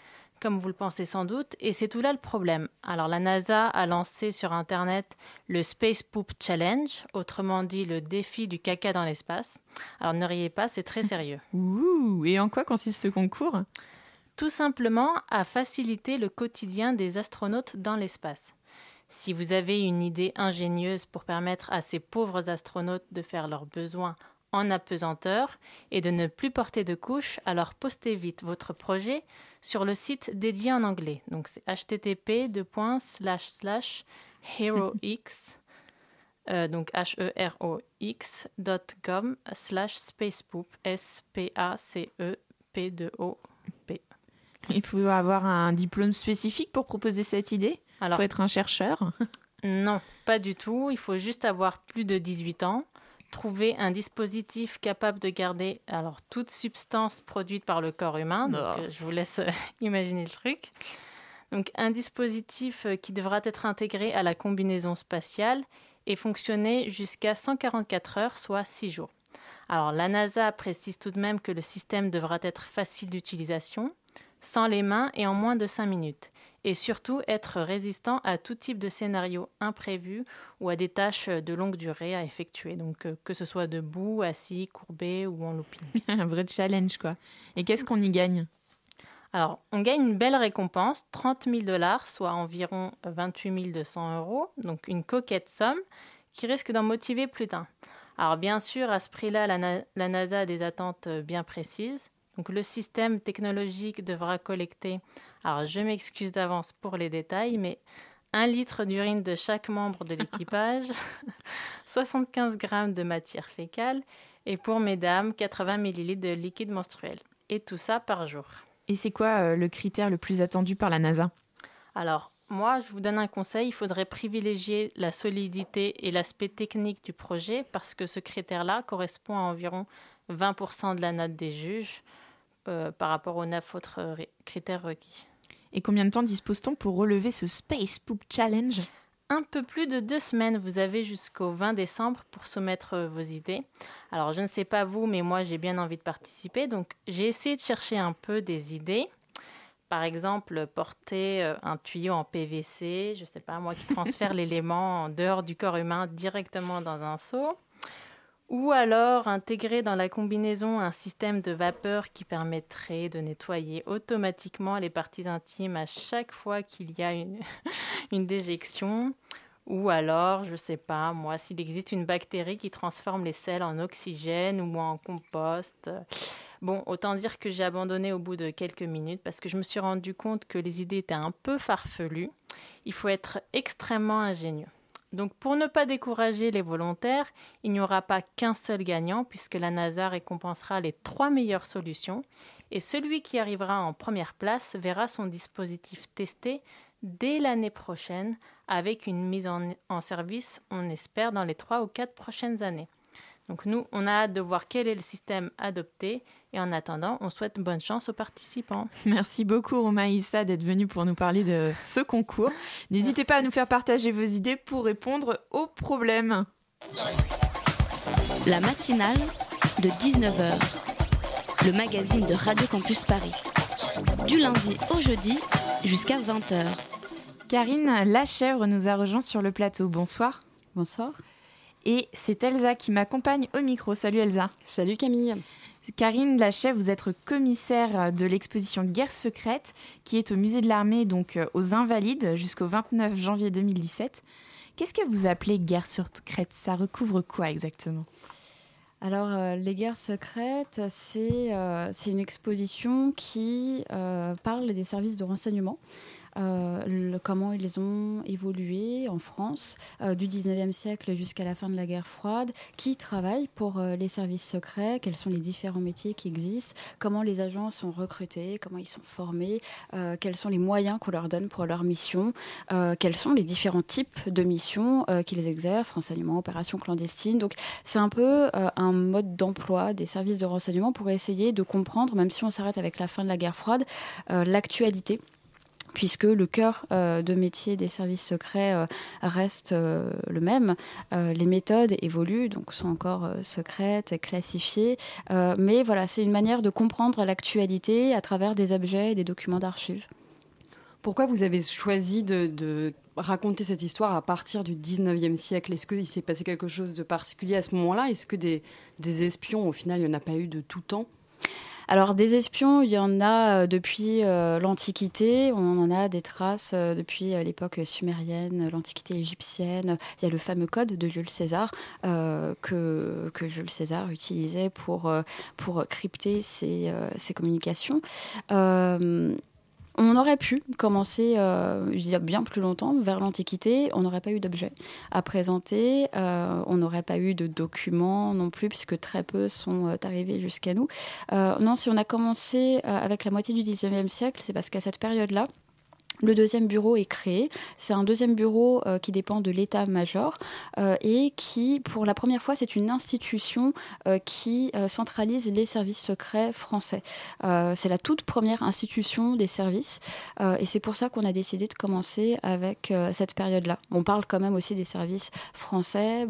comme vous le pensez sans doute, et c'est tout là le problème. Alors, la NASA a lancé sur Internet le Space Poop Challenge, autrement dit le défi du caca dans l'espace. Alors, ne riez pas, c'est très sérieux. Ouh, et en quoi consiste ce concours? Tout simplement à faciliter le quotidien des astronautes dans l'espace. Si vous avez une idée ingénieuse pour permettre à ces pauvres astronautes de faire leurs besoins en apesanteur et de ne plus porter de couches, alors postez vite votre projet sur le site dédié en anglais. Donc c'est http herox euh, donc h e r o x.com slash spacepoop s p a c e p 2 o p. Il faut avoir un diplôme spécifique pour proposer cette idée? Il faut être un chercheur? Non, pas du tout. Il faut juste avoir plus de 18 ans, trouver un dispositif capable de garder alors toute substance produite par le corps humain. Donc, euh, je vous laisse euh, imaginer le truc. Donc, un dispositif euh, qui devra être intégré à la combinaison spatiale et fonctionner jusqu'à 144 heures, soit 6 jours. Alors, la NASA précise tout de même que le système devra être facile d'utilisation, sans les mains et en moins de 5 minutes et surtout être résistant à tout type de scénario imprévu ou à des tâches de longue durée à effectuer. Donc euh, que ce soit debout, assis, courbé ou en looping. Un vrai challenge quoi. Et qu'est-ce qu'on y gagne? Alors, on gagne une belle récompense, 30 000 dollars, soit environ 28 200 euros, donc une coquette somme qui risque d'en motiver plus d'un. Alors, bien sûr, à ce prix-là, la, la, NASA a des attentes euh, bien précises. Donc, le système technologique devra collecter alors je m'excuse d'avance pour les détails, mais un litre d'urine de chaque membre de l'équipage, 75 grammes de matière fécale et pour mesdames, 80 millilitres de liquide menstruel. Et tout ça par jour. Et c'est quoi euh, le critère le plus attendu par la NASA? Alors, moi, je vous donne un conseil, il faudrait privilégier la solidité et l'aspect technique du projet parce que ce critère-là correspond à environ 20% de la note des juges euh, par rapport aux neuf autres critères requis. Et combien de temps dispose-t-on pour relever ce Space Poop Challenge? Un peu plus de deux semaines. Vous avez jusqu'au 20 décembre pour soumettre euh, vos idées. Alors, je ne sais pas vous, mais moi, j'ai bien envie de participer. Donc, j'ai essayé de chercher un peu des idées. Par exemple, porter euh, un tuyau en PVC, je ne sais pas, moi, qui transfère l'élément en dehors du corps humain directement dans un seau ou alors intégrer dans la combinaison un système de vapeur qui permettrait de nettoyer automatiquement les parties intimes à chaque fois qu'il y a une, déjection, ou alors, je ne sais pas, moi, s'il existe une bactérie qui transforme les sels en oxygène ou en compost. Bon, autant dire que j'ai abandonné au bout de quelques minutes parce que je me suis rendu compte que les idées étaient un peu farfelues. Il faut être extrêmement ingénieux. Donc pour ne pas décourager les volontaires, il n'y aura pas qu'un seul gagnant puisque la NASA récompensera les trois meilleures solutions et celui qui arrivera en première place verra son dispositif testé dès l'année prochaine avec une mise en, service, on espère, dans les trois ou quatre prochaines années. Donc nous, on a hâte de voir quel est le système adopté et en attendant, on souhaite bonne chance aux participants. Merci beaucoup Romaïssa d'être venue pour nous parler de ce concours. N'hésitez pas à nous faire partager vos idées pour répondre aux problèmes. La matinale de 19h, le magazine de Radio Campus Paris. Du lundi au jeudi jusqu'à 20h. Karine Lachèvre nous a rejoint sur le plateau. Bonsoir. Bonsoir. Et c'est Elsa qui m'accompagne au micro. Salut Elsa. Salut Camille. Karine Lachèvre, vous êtes commissaire de l'exposition Guerre secrète qui est au musée de l'armée, donc euh, aux Invalides, jusqu'au 29 janvier 2017. Qu'est-ce que vous appelez Guerre secrète? Ça recouvre quoi exactement? Alors, euh, les guerres secrètes, c'est euh, une exposition qui parle des services de renseignement comment ils ont évolué en France du 19e siècle jusqu'à la fin de la guerre froide, qui travaille pour les services secrets, quels sont les différents métiers qui existent, comment les agents sont recrutés, comment ils sont formés, quels sont les moyens qu'on leur donne pour leur mission, quels sont les différents types de missions qu'ils exercent, renseignement, opérations clandestines. Donc c'est un peu un mode d'emploi des services de renseignement pour essayer de comprendre, même si on s'arrête avec la fin de la guerre froide, euh, l'actualité puisque le cœur euh, de métier des services secrets euh, reste le même. les méthodes évoluent, donc sont encore secrètes, classifiées, mais voilà, c'est une manière de comprendre l'actualité à travers des objets et des documents d'archives. Pourquoi vous avez choisi de, raconter cette histoire à partir du 19e siècle? Est-ce qu'il s'est passé quelque chose de particulier à ce moment-là? Est-ce que des, espions, au final, il n'y en a pas eu de tout temps? Alors des espions, il y en a euh, depuis euh, l'Antiquité, on en a des traces euh, depuis l'époque sumérienne, l'Antiquité égyptienne. Il y a le fameux code de Jules César que, Jules César utilisait pour, crypter ses communications. On aurait pu commencer euh, il y a bien plus longtemps, vers l'Antiquité, on n'aurait pas eu d'objets à présenter, euh, on n'aurait pas eu de documents non plus, puisque très peu sont euh, arrivés jusqu'à nous. non, si on a commencé avec la moitié du 19e siècle, c'est parce qu'à cette période-là, le deuxième bureau est créé. C'est un deuxième bureau euh, qui dépend de l'état-major euh, et qui, pour la première fois, c'est une institution euh, qui centralise les services secrets français. c'est la toute première institution des services et c'est pour ça qu'on a décidé de commencer avec cette période-là. On parle quand même aussi des services français,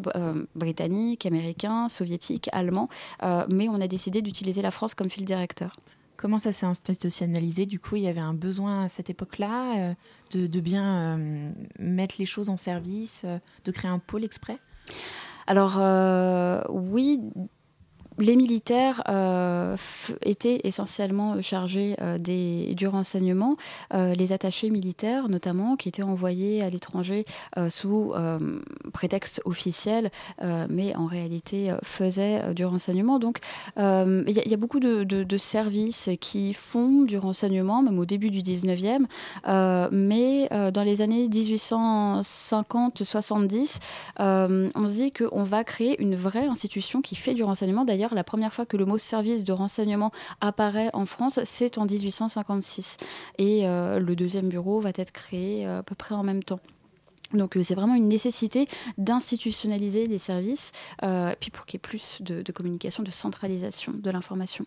britanniques, américains, soviétiques, allemands, mais on a décidé d'utiliser la France comme fil directeur. Comment ça s'est institutionnalisé Du coup, il y avait un besoin à cette époque-là euh, de, bien euh, mettre les choses en service, euh, de créer un pôle exprès? Alors oui, les militaires euh, étaient essentiellement chargés euh, des, du renseignement, euh, les attachés militaires notamment, qui étaient envoyés à l'étranger sous prétexte officiel, mais en réalité faisaient du renseignement. Donc il y, a beaucoup de, services qui font du renseignement, même au début du 19e, mais dans les années 1850-70, on se dit qu'on va créer une vraie institution qui fait du renseignement. D'ailleurs, la première fois que le mot service de renseignement apparaît en France, c'est en 1856. Et euh, le deuxième bureau va être créé euh, à peu près en même temps. Donc euh, c'est vraiment une nécessité d'institutionnaliser les services, puis pour qu'il y ait plus de, communication, de centralisation de l'information.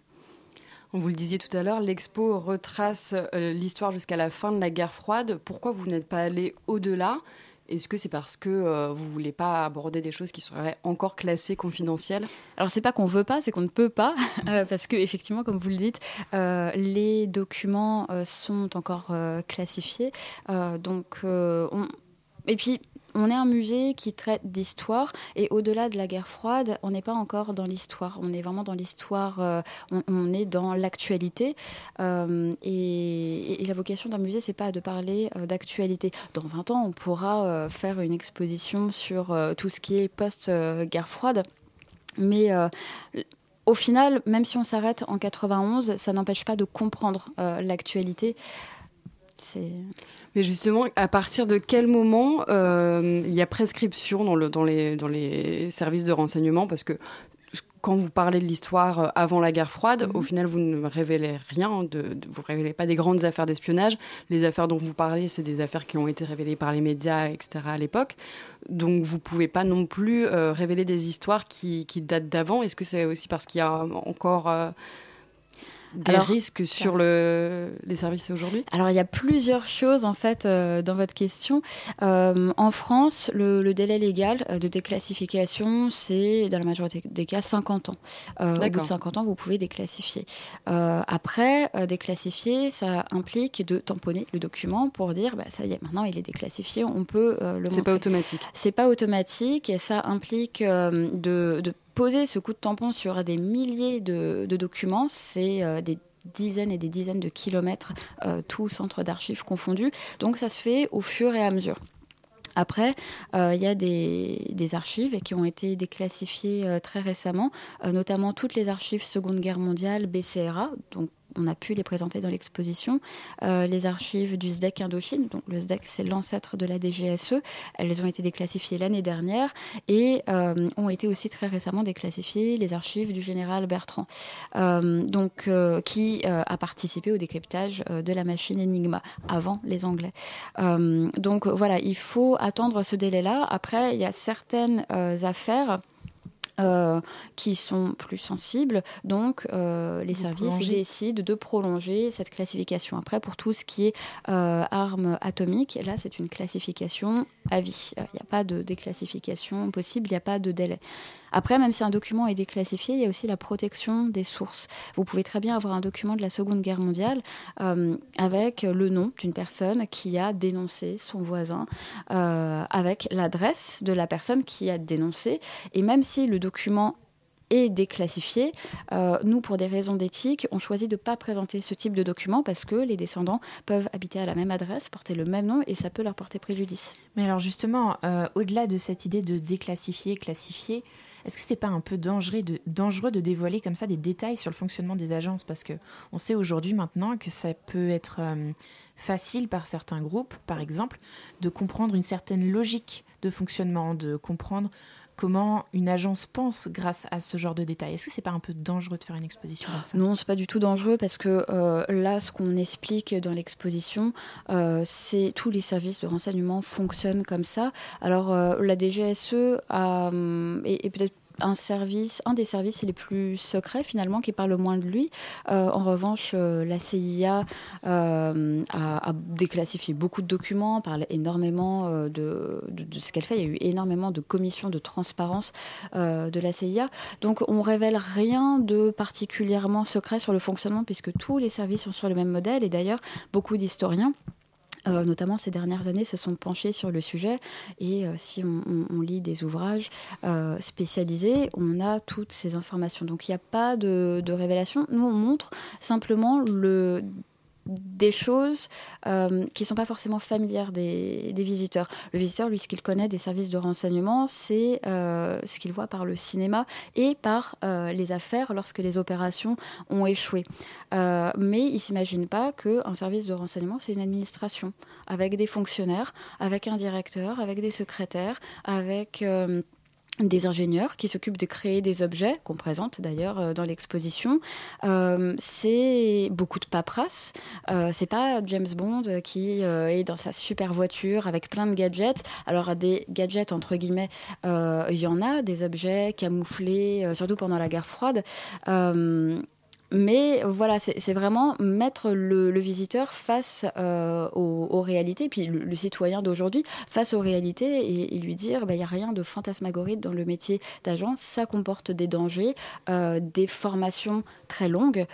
On vous le disiez tout à l'heure, l'expo retrace l'histoire jusqu'à la fin de la guerre froide. Pourquoi vous n'êtes pas allé au-delà? Est-ce que c'est parce que euh, vous voulez pas aborder des choses qui seraient encore classées confidentielles? Alors c'est pas qu'on veut pas, c'est qu'on ne peut pas, euh, parce que effectivement, comme vous le dites, euh, les documents sont encore classifiés. donc, et puis on est un musée qui traite d'histoire et au-delà de la guerre froide, on n'est pas encore dans l'histoire. On est vraiment dans l'histoire, euh, on, est dans l'actualité. Euh, et, la vocation d'un musée, c'est pas de parler euh, d'actualité. Dans 20 ans, on pourra faire une exposition sur tout ce qui est post-guerre froide. Mais au final, même si on s'arrête en 91, ça n'empêche pas de comprendre l'actualité. Mais justement, à partir de quel moment euh, il y a prescription dans, le, dans, les, dans les services de renseignement? Parce que quand vous parlez de l'histoire euh, avant la guerre froide, au mhm. final, vous ne révélez rien, de, vous ne révélez pas des grandes affaires d'espionnage. Les affaires dont vous parlez, c'est des affaires qui ont été révélées par les médias, etc. à l'époque. Donc, vous ne pouvez pas non plus euh, révéler des histoires qui, qui datent d'avant. Est-ce que c'est aussi parce qu'il y a encore des risques sur le, les services aujourd'hui? Alors il y a plusieurs choses en fait euh, dans votre question. Euh, en France, le, délai légal euh, de déclassification, c'est dans la majorité des cas 50 ans. au bout de 50 ans, vous pouvez déclassifier. après, déclassifier, ça implique de tamponner le document pour dire, bah, ça y est, maintenant il est déclassifié, on peut le montrer. C'est pas automatique. C'est pas automatique et ça implique de, de poser ce coup de tampon sur des milliers de, documents, c'est euh, des dizaines et des dizaines de kilomètres, euh, tout centre d'archives confondu. Donc ça se fait au fur et à mesure. Après, euh, il y a des, archives qui ont été déclassifiées très récemment, notamment toutes les archives Seconde Guerre mondiale, BCRA, on a pu les présenter dans l'exposition. les archives du SDEC Indochine, donc le SDEC c'est l'ancêtre de la DGSE, elles ont été déclassifiées l'année dernière et ont été aussi très récemment déclassifiées les archives du général Bertrand, donc qui a participé au décryptage de la machine Enigma avant les Anglais. donc voilà, il faut attendre ce délai-là. Après, il y a certaines affaires euh, qui sont plus sensibles. Donc, euh, les services décident de prolonger cette classification. Après, pour tout ce qui est euh, armes atomiques, là, c'est une classification à vie. Il n'y a pas de déclassification possible, il n'y a pas de délai. Après, même si un document est déclassifié, il y a aussi la protection des sources. Vous pouvez très bien avoir un document de la Seconde Guerre mondiale euh, avec le nom d'une personne qui a dénoncé son voisin, euh, avec l'adresse de la personne qui a dénoncé. Et même si le document est déclassifié. Euh, nous, pour des raisons d'éthique, on choisit de ne pas présenter ce type de document parce que les descendants peuvent habiter à la même adresse, porter le même nom et ça peut leur porter préjudice. Mais alors justement, au-delà de cette idée de déclassifier, classifier, est-ce que c'est pas un peu dangereux de, dangereux de dévoiler comme ça des détails sur le fonctionnement des agences? Parce que on sait aujourd'hui maintenant que ça peut être euh, facile par certains groupes, par exemple, de comprendre une certaine logique de fonctionnement, de comprendre comment une agence pense grâce à ce genre de détails. Est-ce que c'est pas un peu dangereux de faire une exposition comme ça? Non, c'est pas du tout dangereux parce que euh, là, ce qu'on explique dans l'exposition, euh, c'est tous les services de renseignement fonctionnent comme ça. Alors la DGSE a, et peut-être un service, un des services les plus secrets finalement, qui parle le moins de lui. Euh, en revanche, euh, la CIA euh, a, déclassifié beaucoup de documents, parle énormément de, de, ce qu'elle fait. Il y a eu énormément de commissions de transparence de la CIA. Donc on révèle rien de particulièrement secret sur le fonctionnement, puisque tous les services sont sur le même modèle. Et d'ailleurs, beaucoup d'historiens euh, notamment ces dernières années, se sont penchés sur le sujet. Et euh, si on, lit des ouvrages euh, spécialisés, on a toutes ces informations. Donc il n'y a pas de, de, révélation. Nous, on montre simplement le des choses euh, qui ne sont pas forcément familières des, visiteurs. Le visiteur, lui, ce qu'il connaît des services de renseignement, c'est euh, ce qu'il voit par le cinéma et par euh, les affaires lorsque les opérations ont échoué. mais il ne s'imagine pas qu'un service de renseignement, c'est une administration, avec des fonctionnaires, avec un directeur, avec des secrétaires, avec des ingénieurs qui s'occupent de créer des objets qu'on présente d'ailleurs euh, dans l'exposition. Euh, c'est beaucoup de paperasse. Euh, c'est pas James Bond qui est dans sa super voiture avec plein de gadgets. Alors des gadgets entre guillemets, il y en a des objets camouflés, surtout pendant la guerre froide. Mais voilà, c'est vraiment mettre le, visiteur face euh, aux, réalités, puis le, citoyen d'aujourd'hui face aux réalités et, lui dire, il bah, n'y a rien de fantasmagorique dans le métier d'agent, ça comporte des dangers, euh, des formations très longues,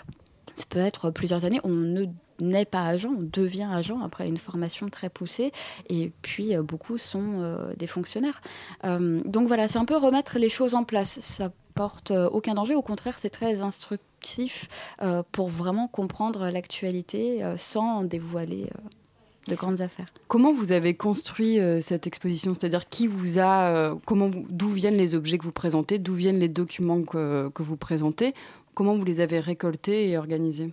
ça peut être plusieurs années, on ne n'est pas agent, devient agent après une formation très poussée, et puis euh, beaucoup sont des fonctionnaires. donc voilà, c'est un peu remettre les choses en place. Ça porte aucun danger, au contraire, c'est très instructif euh, pour vraiment comprendre l'actualité euh, sans dévoiler euh, de grandes affaires. Comment vous avez construit cette exposition? C'est-à-dire qui vous a, comment, d'où viennent les objets que vous présentez, d'où viennent les documents que, vous présentez, comment vous les avez récoltés et organisés?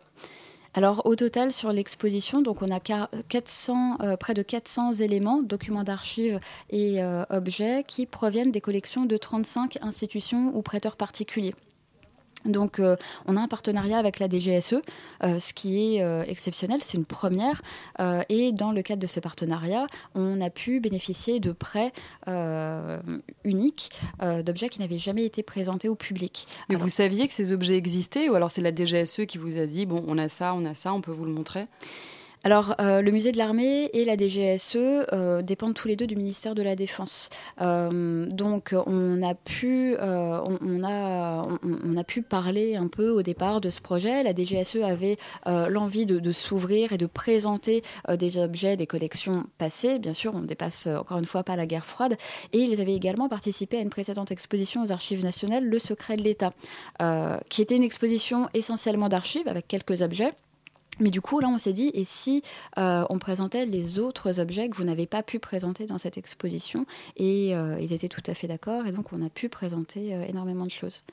Alors au total sur l'exposition, donc on a 400, près de 400 éléments, documents d'archives et objets qui proviennent des collections de 35 institutions ou prêteurs particuliers. Donc, euh, on a un partenariat avec la DGSE, euh, ce qui est euh, exceptionnel, c'est une première. et dans le cadre de ce partenariat, on a pu bénéficier de prêts uniques d'objets qui n'avaient jamais été présentés au public. Mais vous saviez que ces objets existaient ou alors c'est la DGSE qui vous a dit bon, on a ça, on a ça, on peut vous le montrer? Alors, euh, le musée de l'armée et la DGSE euh, dépendent tous les deux du ministère de la Défense. Euh, donc, on a, pu, on, a, on, a pu parler un peu au départ de ce projet. La DGSE avait l'envie de, s'ouvrir et de présenter des objets des collections passées. Bien sûr, on ne dépasse encore une fois pas la guerre froide. Et ils avaient également participé à une précédente exposition aux Archives nationales, Le secret de l'État, qui était une exposition essentiellement d'archives avec quelques objets mais du coup, là, on s'est dit, et si euh, on présentait les autres objets que vous n'avez pas pu présenter dans cette exposition? Et euh, ils étaient tout à fait d'accord, et donc on a pu présenter euh, énormément de choses.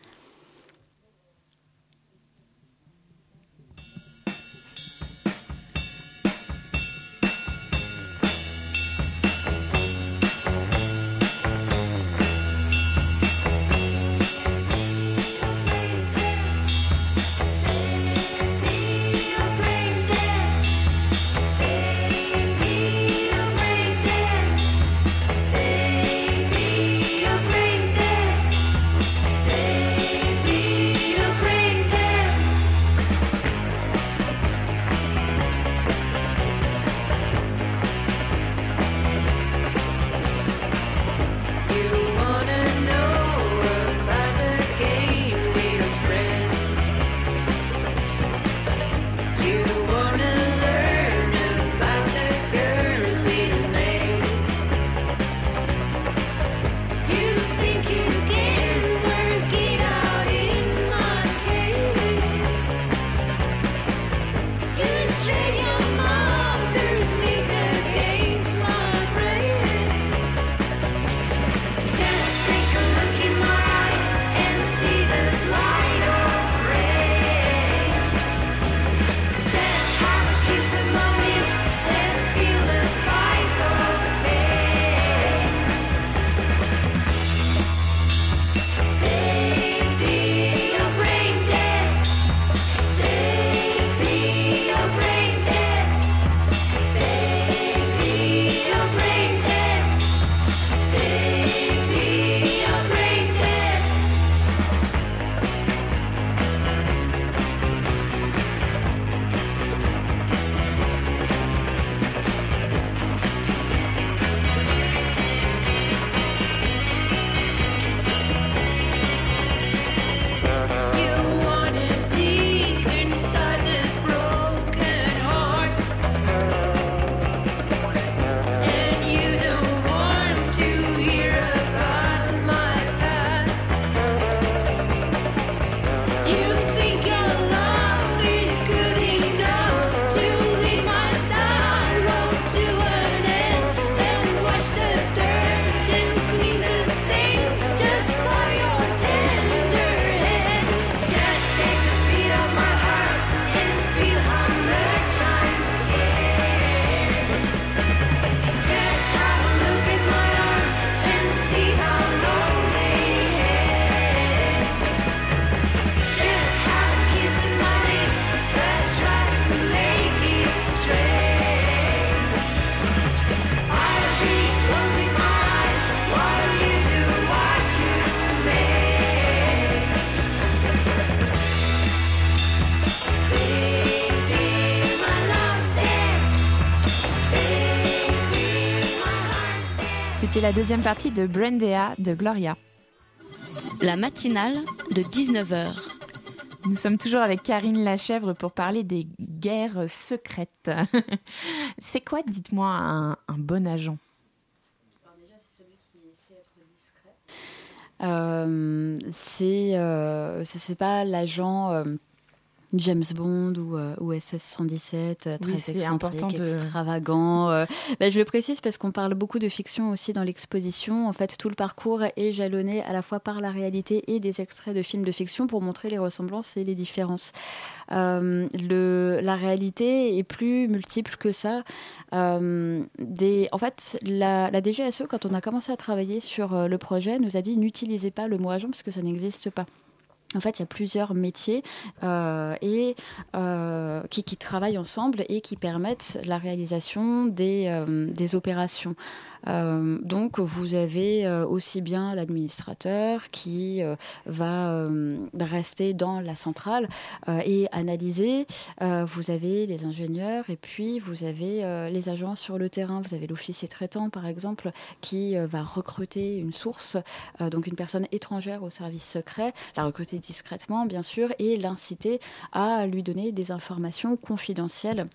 C'était la deuxième partie de Brandea de Gloria. La matinale de 19h. Nous sommes toujours avec Karine Lachèvre pour parler des guerres secrètes. c'est quoi, dites-moi, un, un, bon agent? Euh, C'est euh, c'est pas l'agent. Euh, James Bond ou, euh, ou SS 117, euh, très oui, important de... extravagant. Euh. Ben, je le précise parce qu'on parle beaucoup de fiction aussi dans l'exposition. En fait, tout le parcours est jalonné à la fois par la réalité et des extraits de films de fiction pour montrer les ressemblances et les différences. le, la réalité est plus multiple que ça. des, en fait, la, la DGSE, quand on a commencé à travailler sur le projet, nous a dit n'utilisez pas le mot agent parce que ça n'existe pas. En fait, il y a plusieurs métiers euh, et, euh, qui, travaillent ensemble et qui permettent la réalisation des, euh, des opérations. Euh, donc, vous avez euh, aussi bien l'administrateur qui euh, va rester dans la centrale et analyser. vous avez les ingénieurs et puis vous avez les agents sur le terrain. Vous avez l'officier traitant, par exemple, qui va recruter une source, donc une personne étrangère au service secret, la recruter discrètement, bien sûr, et l'inciter à lui donner des informations confidentielles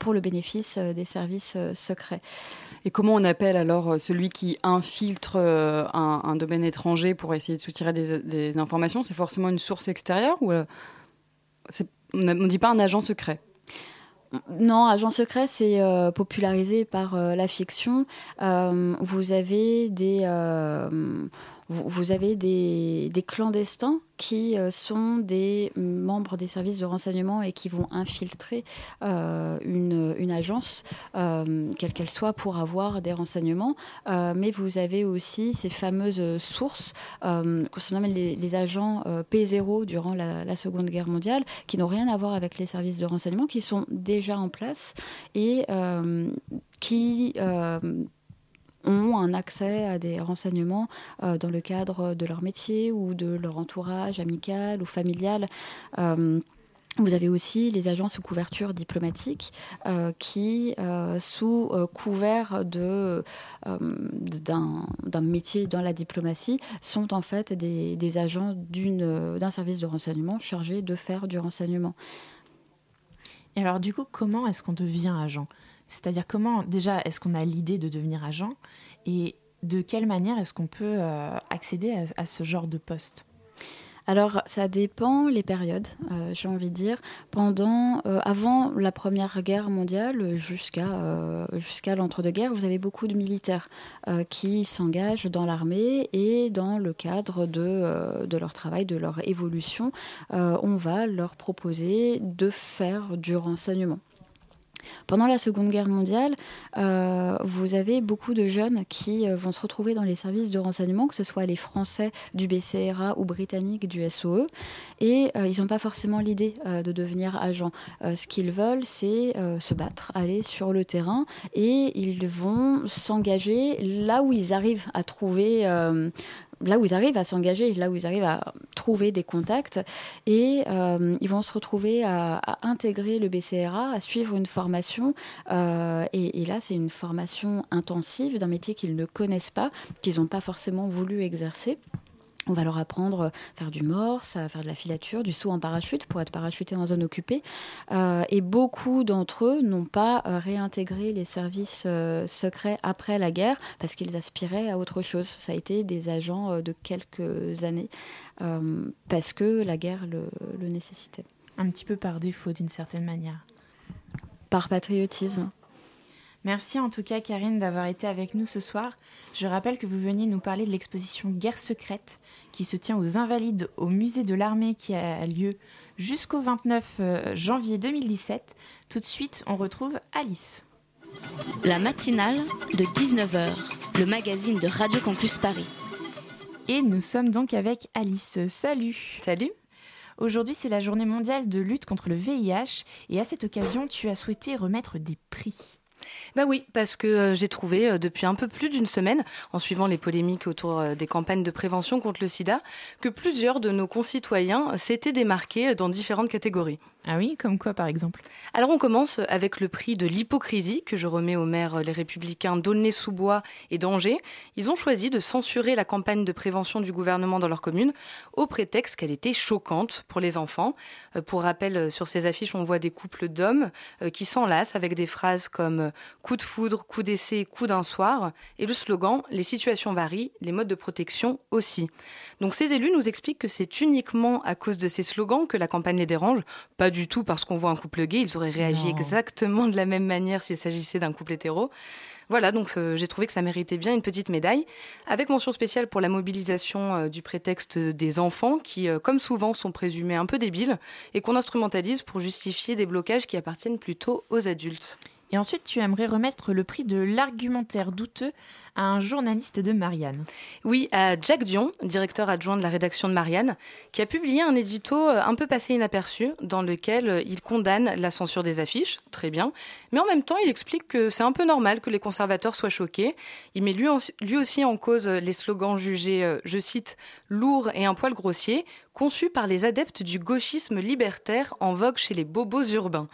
pour le bénéfice des services secrets. Et comment on appelle alors euh, celui qui infiltre euh, un, domaine étranger pour essayer de soutirer des, informations? C'est forcément une source extérieure ou euh, on ne dit pas un agent secret? Non, agent secret, c'est popularisé par la fiction. vous avez des, vous, avez des, des, clandestins qui euh, sont des membres des services de renseignement et qui vont infiltrer euh, une, agence, euh, quelle qu'elle soit, pour avoir des renseignements. mais vous avez aussi ces fameuses sources qu'on se les agents P0 durant la, la, Seconde Guerre mondiale, qui n'ont rien à voir avec les services de renseignement, qui sont déjà en place et qui ont un accès à des renseignements euh, dans le cadre de leur métier ou de leur entourage amical ou familial. Euh, vous avez aussi les agences sous couverture diplomatique euh, qui, sous couvert de, d'un, métier dans la diplomatie, sont en fait des, des agents d'un service de renseignement chargé de faire du renseignement. Et alors du coup, comment est-ce qu'on devient agent? C'est-à-dire comment, déjà, est-ce qu'on a l'idée de devenir agent et de quelle manière est-ce qu'on peut euh, accéder à, ce genre de poste? Alors, ça dépend les périodes, euh, j'ai envie de dire. Pendant, euh, avant la Première Guerre mondiale, jusqu'à l'entre-deux-guerres, vous avez beaucoup de militaires qui s'engagent dans l'armée et dans le cadre de leur travail, de leur évolution, on va leur proposer de faire du renseignement. Pendant la Seconde Guerre mondiale, euh, vous avez beaucoup de jeunes qui euh, vont se retrouver dans les services de renseignement, que ce soit les Français du BCRA ou britanniques du SOE, et euh, ils n'ont pas forcément l'idée de devenir agents. ce qu'ils veulent, c'est se battre, aller sur le terrain, et ils vont s'engager là où ils arrivent à trouver là où ils arrivent à s'engager, là où ils arrivent à trouver des contacts, et euh, ils vont se retrouver à, intégrer le BCRA, à suivre une formation, euh, et, là c'est une formation intensive d'un métier qu'ils ne connaissent pas, qu'ils n'ont pas forcément voulu exercer. On va leur apprendre à faire du morse, à faire de la filature, du saut en parachute pour être parachuté en zone occupée. Euh, et beaucoup d'entre eux n'ont pas euh, réintégré les services euh, secrets après la guerre parce qu'ils aspiraient à autre chose. Ça a été des agents de quelques années parce que la guerre le, le nécessitait. Un petit peu par défaut d'une certaine manière. Par patriotisme. Merci en tout cas Karine d'avoir été avec nous ce soir. Je rappelle que vous veniez nous parler de l'exposition Guerre secrète qui se tient aux Invalides au musée de l'armée qui a lieu jusqu'au 29 euh, janvier 2017. Tout de suite, on retrouve Alice. La matinale de 19h, le magazine de Radio Campus Paris. Et nous sommes donc avec Alice. Salut. Salut. Aujourd'hui, c'est la journée mondiale de lutte contre le VIH et à cette occasion, tu as souhaité remettre des prix. Bah oui, parce que euh, j'ai trouvé euh, depuis un peu plus d'une semaine, en suivant les polémiques autour euh, des campagnes de prévention contre le sida, que plusieurs de nos concitoyens s'étaient démarqués dans différentes catégories. Ah oui, comme quoi par exemple? Alors on commence avec le prix de l'hypocrisie que je remets aux maires les républicains d'Aulnay-sous-Bois et d'Angers. Ils ont choisi de censurer la campagne de prévention du gouvernement dans leur commune au prétexte qu'elle était choquante pour les enfants. Euh, pour rappel, sur ces affiches, on voit des couples d'hommes euh, qui s'enlacent avec des phrases comme coup de foudre, coup d'essai, coup d'un soir et le slogan les situations varient, les modes de protection aussi. Donc ces élus nous expliquent que c'est uniquement à cause de ces slogans que la campagne les dérange, pas du tout parce qu'on voit un couple gay, ils auraient réagi exactement de la même manière s'il s'agissait d'un couple hétéro. Voilà, donc euh, j'ai trouvé que ça méritait bien une petite médaille, avec mention spéciale pour la mobilisation euh, du prétexte des enfants, qui, euh, comme souvent, sont présumés un peu débiles, et qu'on instrumentalise pour justifier des blocages qui appartiennent plutôt aux adultes. Et ensuite, tu aimerais remettre le prix de l'argumentaire douteux à un journaliste de Marianne. Oui, à Jack Dion, directeur adjoint de la rédaction de Marianne, qui a publié un édito euh, un peu passé inaperçu dans lequel euh, il condamne la censure des affiches, très bien, mais en même temps, il explique que c'est un peu normal que les conservateurs soient choqués. Il met lui, aussi en cause les slogans jugés, euh, je cite, lourds et un poil grossier, conçus par les adeptes du gauchisme libertaire en vogue chez les bobos urbains.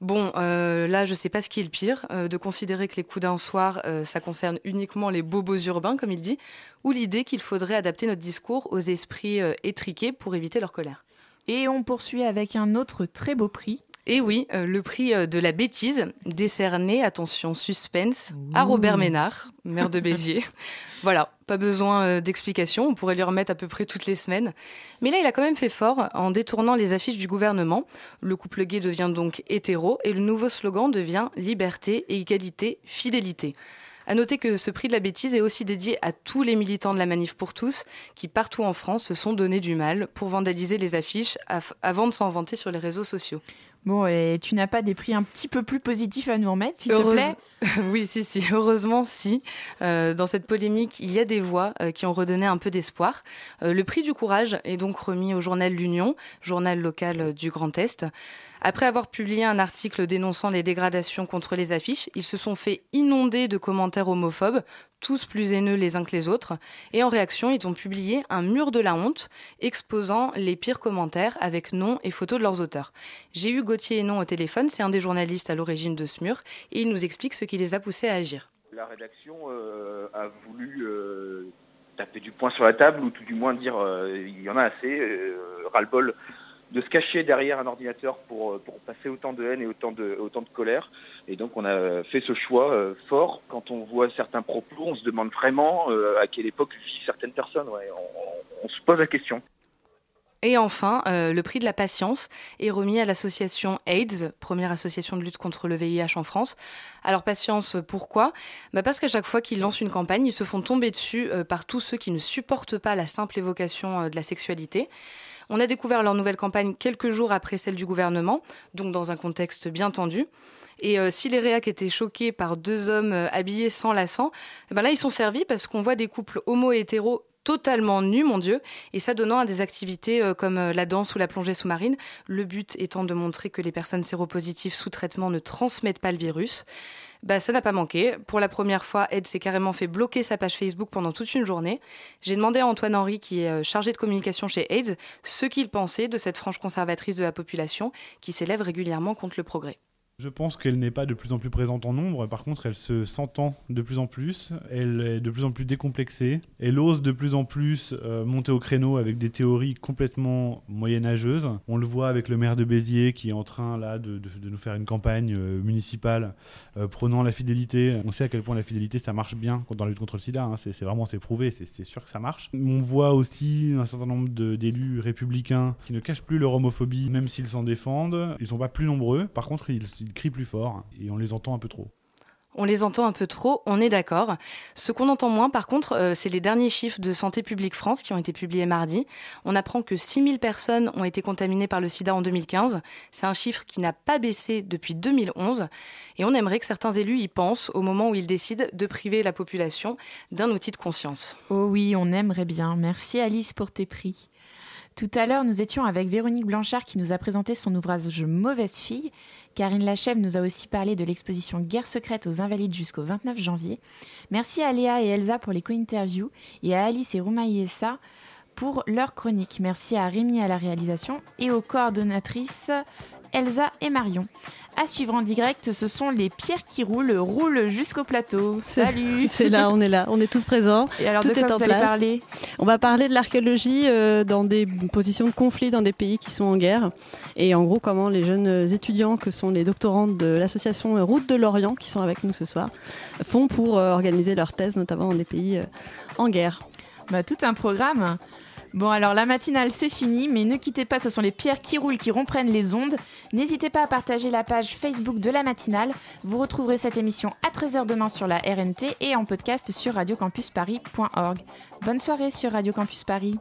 Bon, euh, là, je sais pas ce qui est le pire, euh, de considérer que les coups d'un soir, euh, ça concerne uniquement les bobos urbains, comme il dit, ou l'idée qu'il faudrait adapter notre discours aux esprits étriqués pour éviter leur colère. Et on poursuit avec un autre très beau prix. Et oui, le prix de la bêtise, décerné, attention, suspense, à Robert Ménard, maire de Béziers. voilà, pas besoin euh, d'explication, on pourrait lui remettre à peu près toutes les semaines. Mais là, il a quand même fait fort en détournant les affiches du gouvernement. Le couple gay devient donc hétéro et le nouveau slogan devient liberté, égalité, fidélité. À noter que ce prix de la bêtise est aussi dédié à tous les militants de la Manif pour tous qui, partout en France, se sont donné du mal pour vandaliser les affiches avant de s'en vanter sur les réseaux sociaux. Bon, et tu n'as pas des prix un petit peu plus positifs à nous remettre, s'il te plaît Oui, si, si. Heureusement, si. Euh, dans cette polémique, il y a des voix euh, qui ont redonné un peu d'espoir. Euh, le prix du courage est donc remis au journal L'Union, journal local du Grand Est. Après avoir publié un article dénonçant les dégradations contre les affiches, ils se sont fait inonder de commentaires homophobes, tous plus haineux les uns que les autres, et en réaction, ils ont publié un mur de la honte exposant les pires commentaires avec noms et photos de leurs auteurs. J'ai eu Gauthier et Non au téléphone, c'est un des journalistes à l'origine de ce mur, et il nous explique ce qui les a poussés à agir. La rédaction euh, a voulu euh, taper du poing sur la table, ou tout du moins dire euh, il y en a assez, ras-le-bol de se cacher derrière un ordinateur pour, euh, pour passer autant de haine et autant de, autant de colère. Et donc on a fait ce choix euh, fort. Quand on voit certains propos, on se demande vraiment euh, à quelle époque vivent certaines personnes. on, se pose la question. Et enfin, le prix de la patience est remis à l'association AIDS, première association de lutte contre le VIH en France. Alors patience, pourquoi? Bah Parce qu'à chaque fois qu'ils lancent une campagne, ils se font tomber dessus par tous ceux qui ne supportent pas la simple évocation de la sexualité. On a découvert leur nouvelle campagne quelques jours après celle du gouvernement, donc dans un contexte bien tendu. Et euh, si les réacs étaient choqués par deux hommes euh, habillés sans lassant, eh ben là ils sont servis parce qu'on voit des couples homo et hétéros totalement nus, mon Dieu, et ça donnant à des activités euh, comme la danse ou la plongée sous-marine, le but étant de montrer que les personnes séropositives sous traitement ne transmettent pas le virus. Bah, ça n'a pas manqué. Pour la première fois, Ed s'est carrément fait bloquer sa page Facebook pendant toute une journée. J'ai demandé à Antoine Henry, qui est euh, chargé de communication chez AIDS, ce qu'il pensait de cette frange conservatrice de la population qui s'élève régulièrement contre le progrès. Je pense qu'elle n'est pas de plus en plus présente en nombre, par contre elle se s'entend de plus en plus, elle est de plus en plus décomplexée, elle ose de plus en plus euh, monter au créneau avec des théories complètement moyenâgeuses. On le voit avec le maire de Béziers qui est en train là de, nous faire une campagne euh, municipale euh, prenant la fidélité. On sait à quel point la fidélité ça marche bien dans la lutte contre le sida, hein. c'est vraiment c'est prouvé, c'est sûr que ça marche. On voit aussi un certain nombre d'élus républicains qui ne cachent plus leur homophobie même s'ils s'en défendent, ils sont pas plus nombreux, par contre ils ils crient plus fort et on les entend un peu trop. On les entend un peu trop, on est d'accord. Ce qu'on entend moins, par contre, euh, c'est les derniers chiffres de Santé publique France qui ont été publiés mardi. On apprend que 6000 personnes ont été contaminées par le sida en 2015. C'est un chiffre qui n'a pas baissé depuis 2011. Et on aimerait que certains élus y pensent au moment où ils décident de priver la population d'un outil de conscience. Oh oui, on aimerait bien. Merci Alice pour tes prix. Tout à l'heure, nous étions avec Véronique Blanchard qui nous a présenté son ouvrage Mauvaise fille. Karine Lachèvre nous a aussi parlé de l'exposition Guerre secrète aux Invalides jusqu'au 29 janvier. Merci à Léa et Elsa pour les co-interviews et à Alice et Roumaïessa pour leur chronique. Merci à Rémi à la réalisation et aux coordonnatrices Elsa et Marion. À suivre en direct, ce sont les pierres qui roulent, roulent jusqu'au plateau. Salut C'est là, on est là, on est tous présents. Et alors, Tout de quoi est en allez place. parler On va parler de l'archéologie euh, dans des positions de conflit dans des pays qui sont en guerre. Et en gros, comment les jeunes étudiants, que sont les doctorantes de l'association Route de l'Orient, qui sont avec nous ce soir, font pour euh, organiser leur thèse, notamment dans des pays euh, en guerre. Bah, tout un programme. Bon, alors la matinale, c'est fini, mais ne quittez pas, ce sont les pierres qui roulent qui reprennent les ondes. N'hésitez pas à partager la page Facebook de la matinale. Vous retrouverez cette émission à 13h demain sur la RNT et en podcast sur radiocampusparis.org. Bonne soirée sur Radio Campus Paris.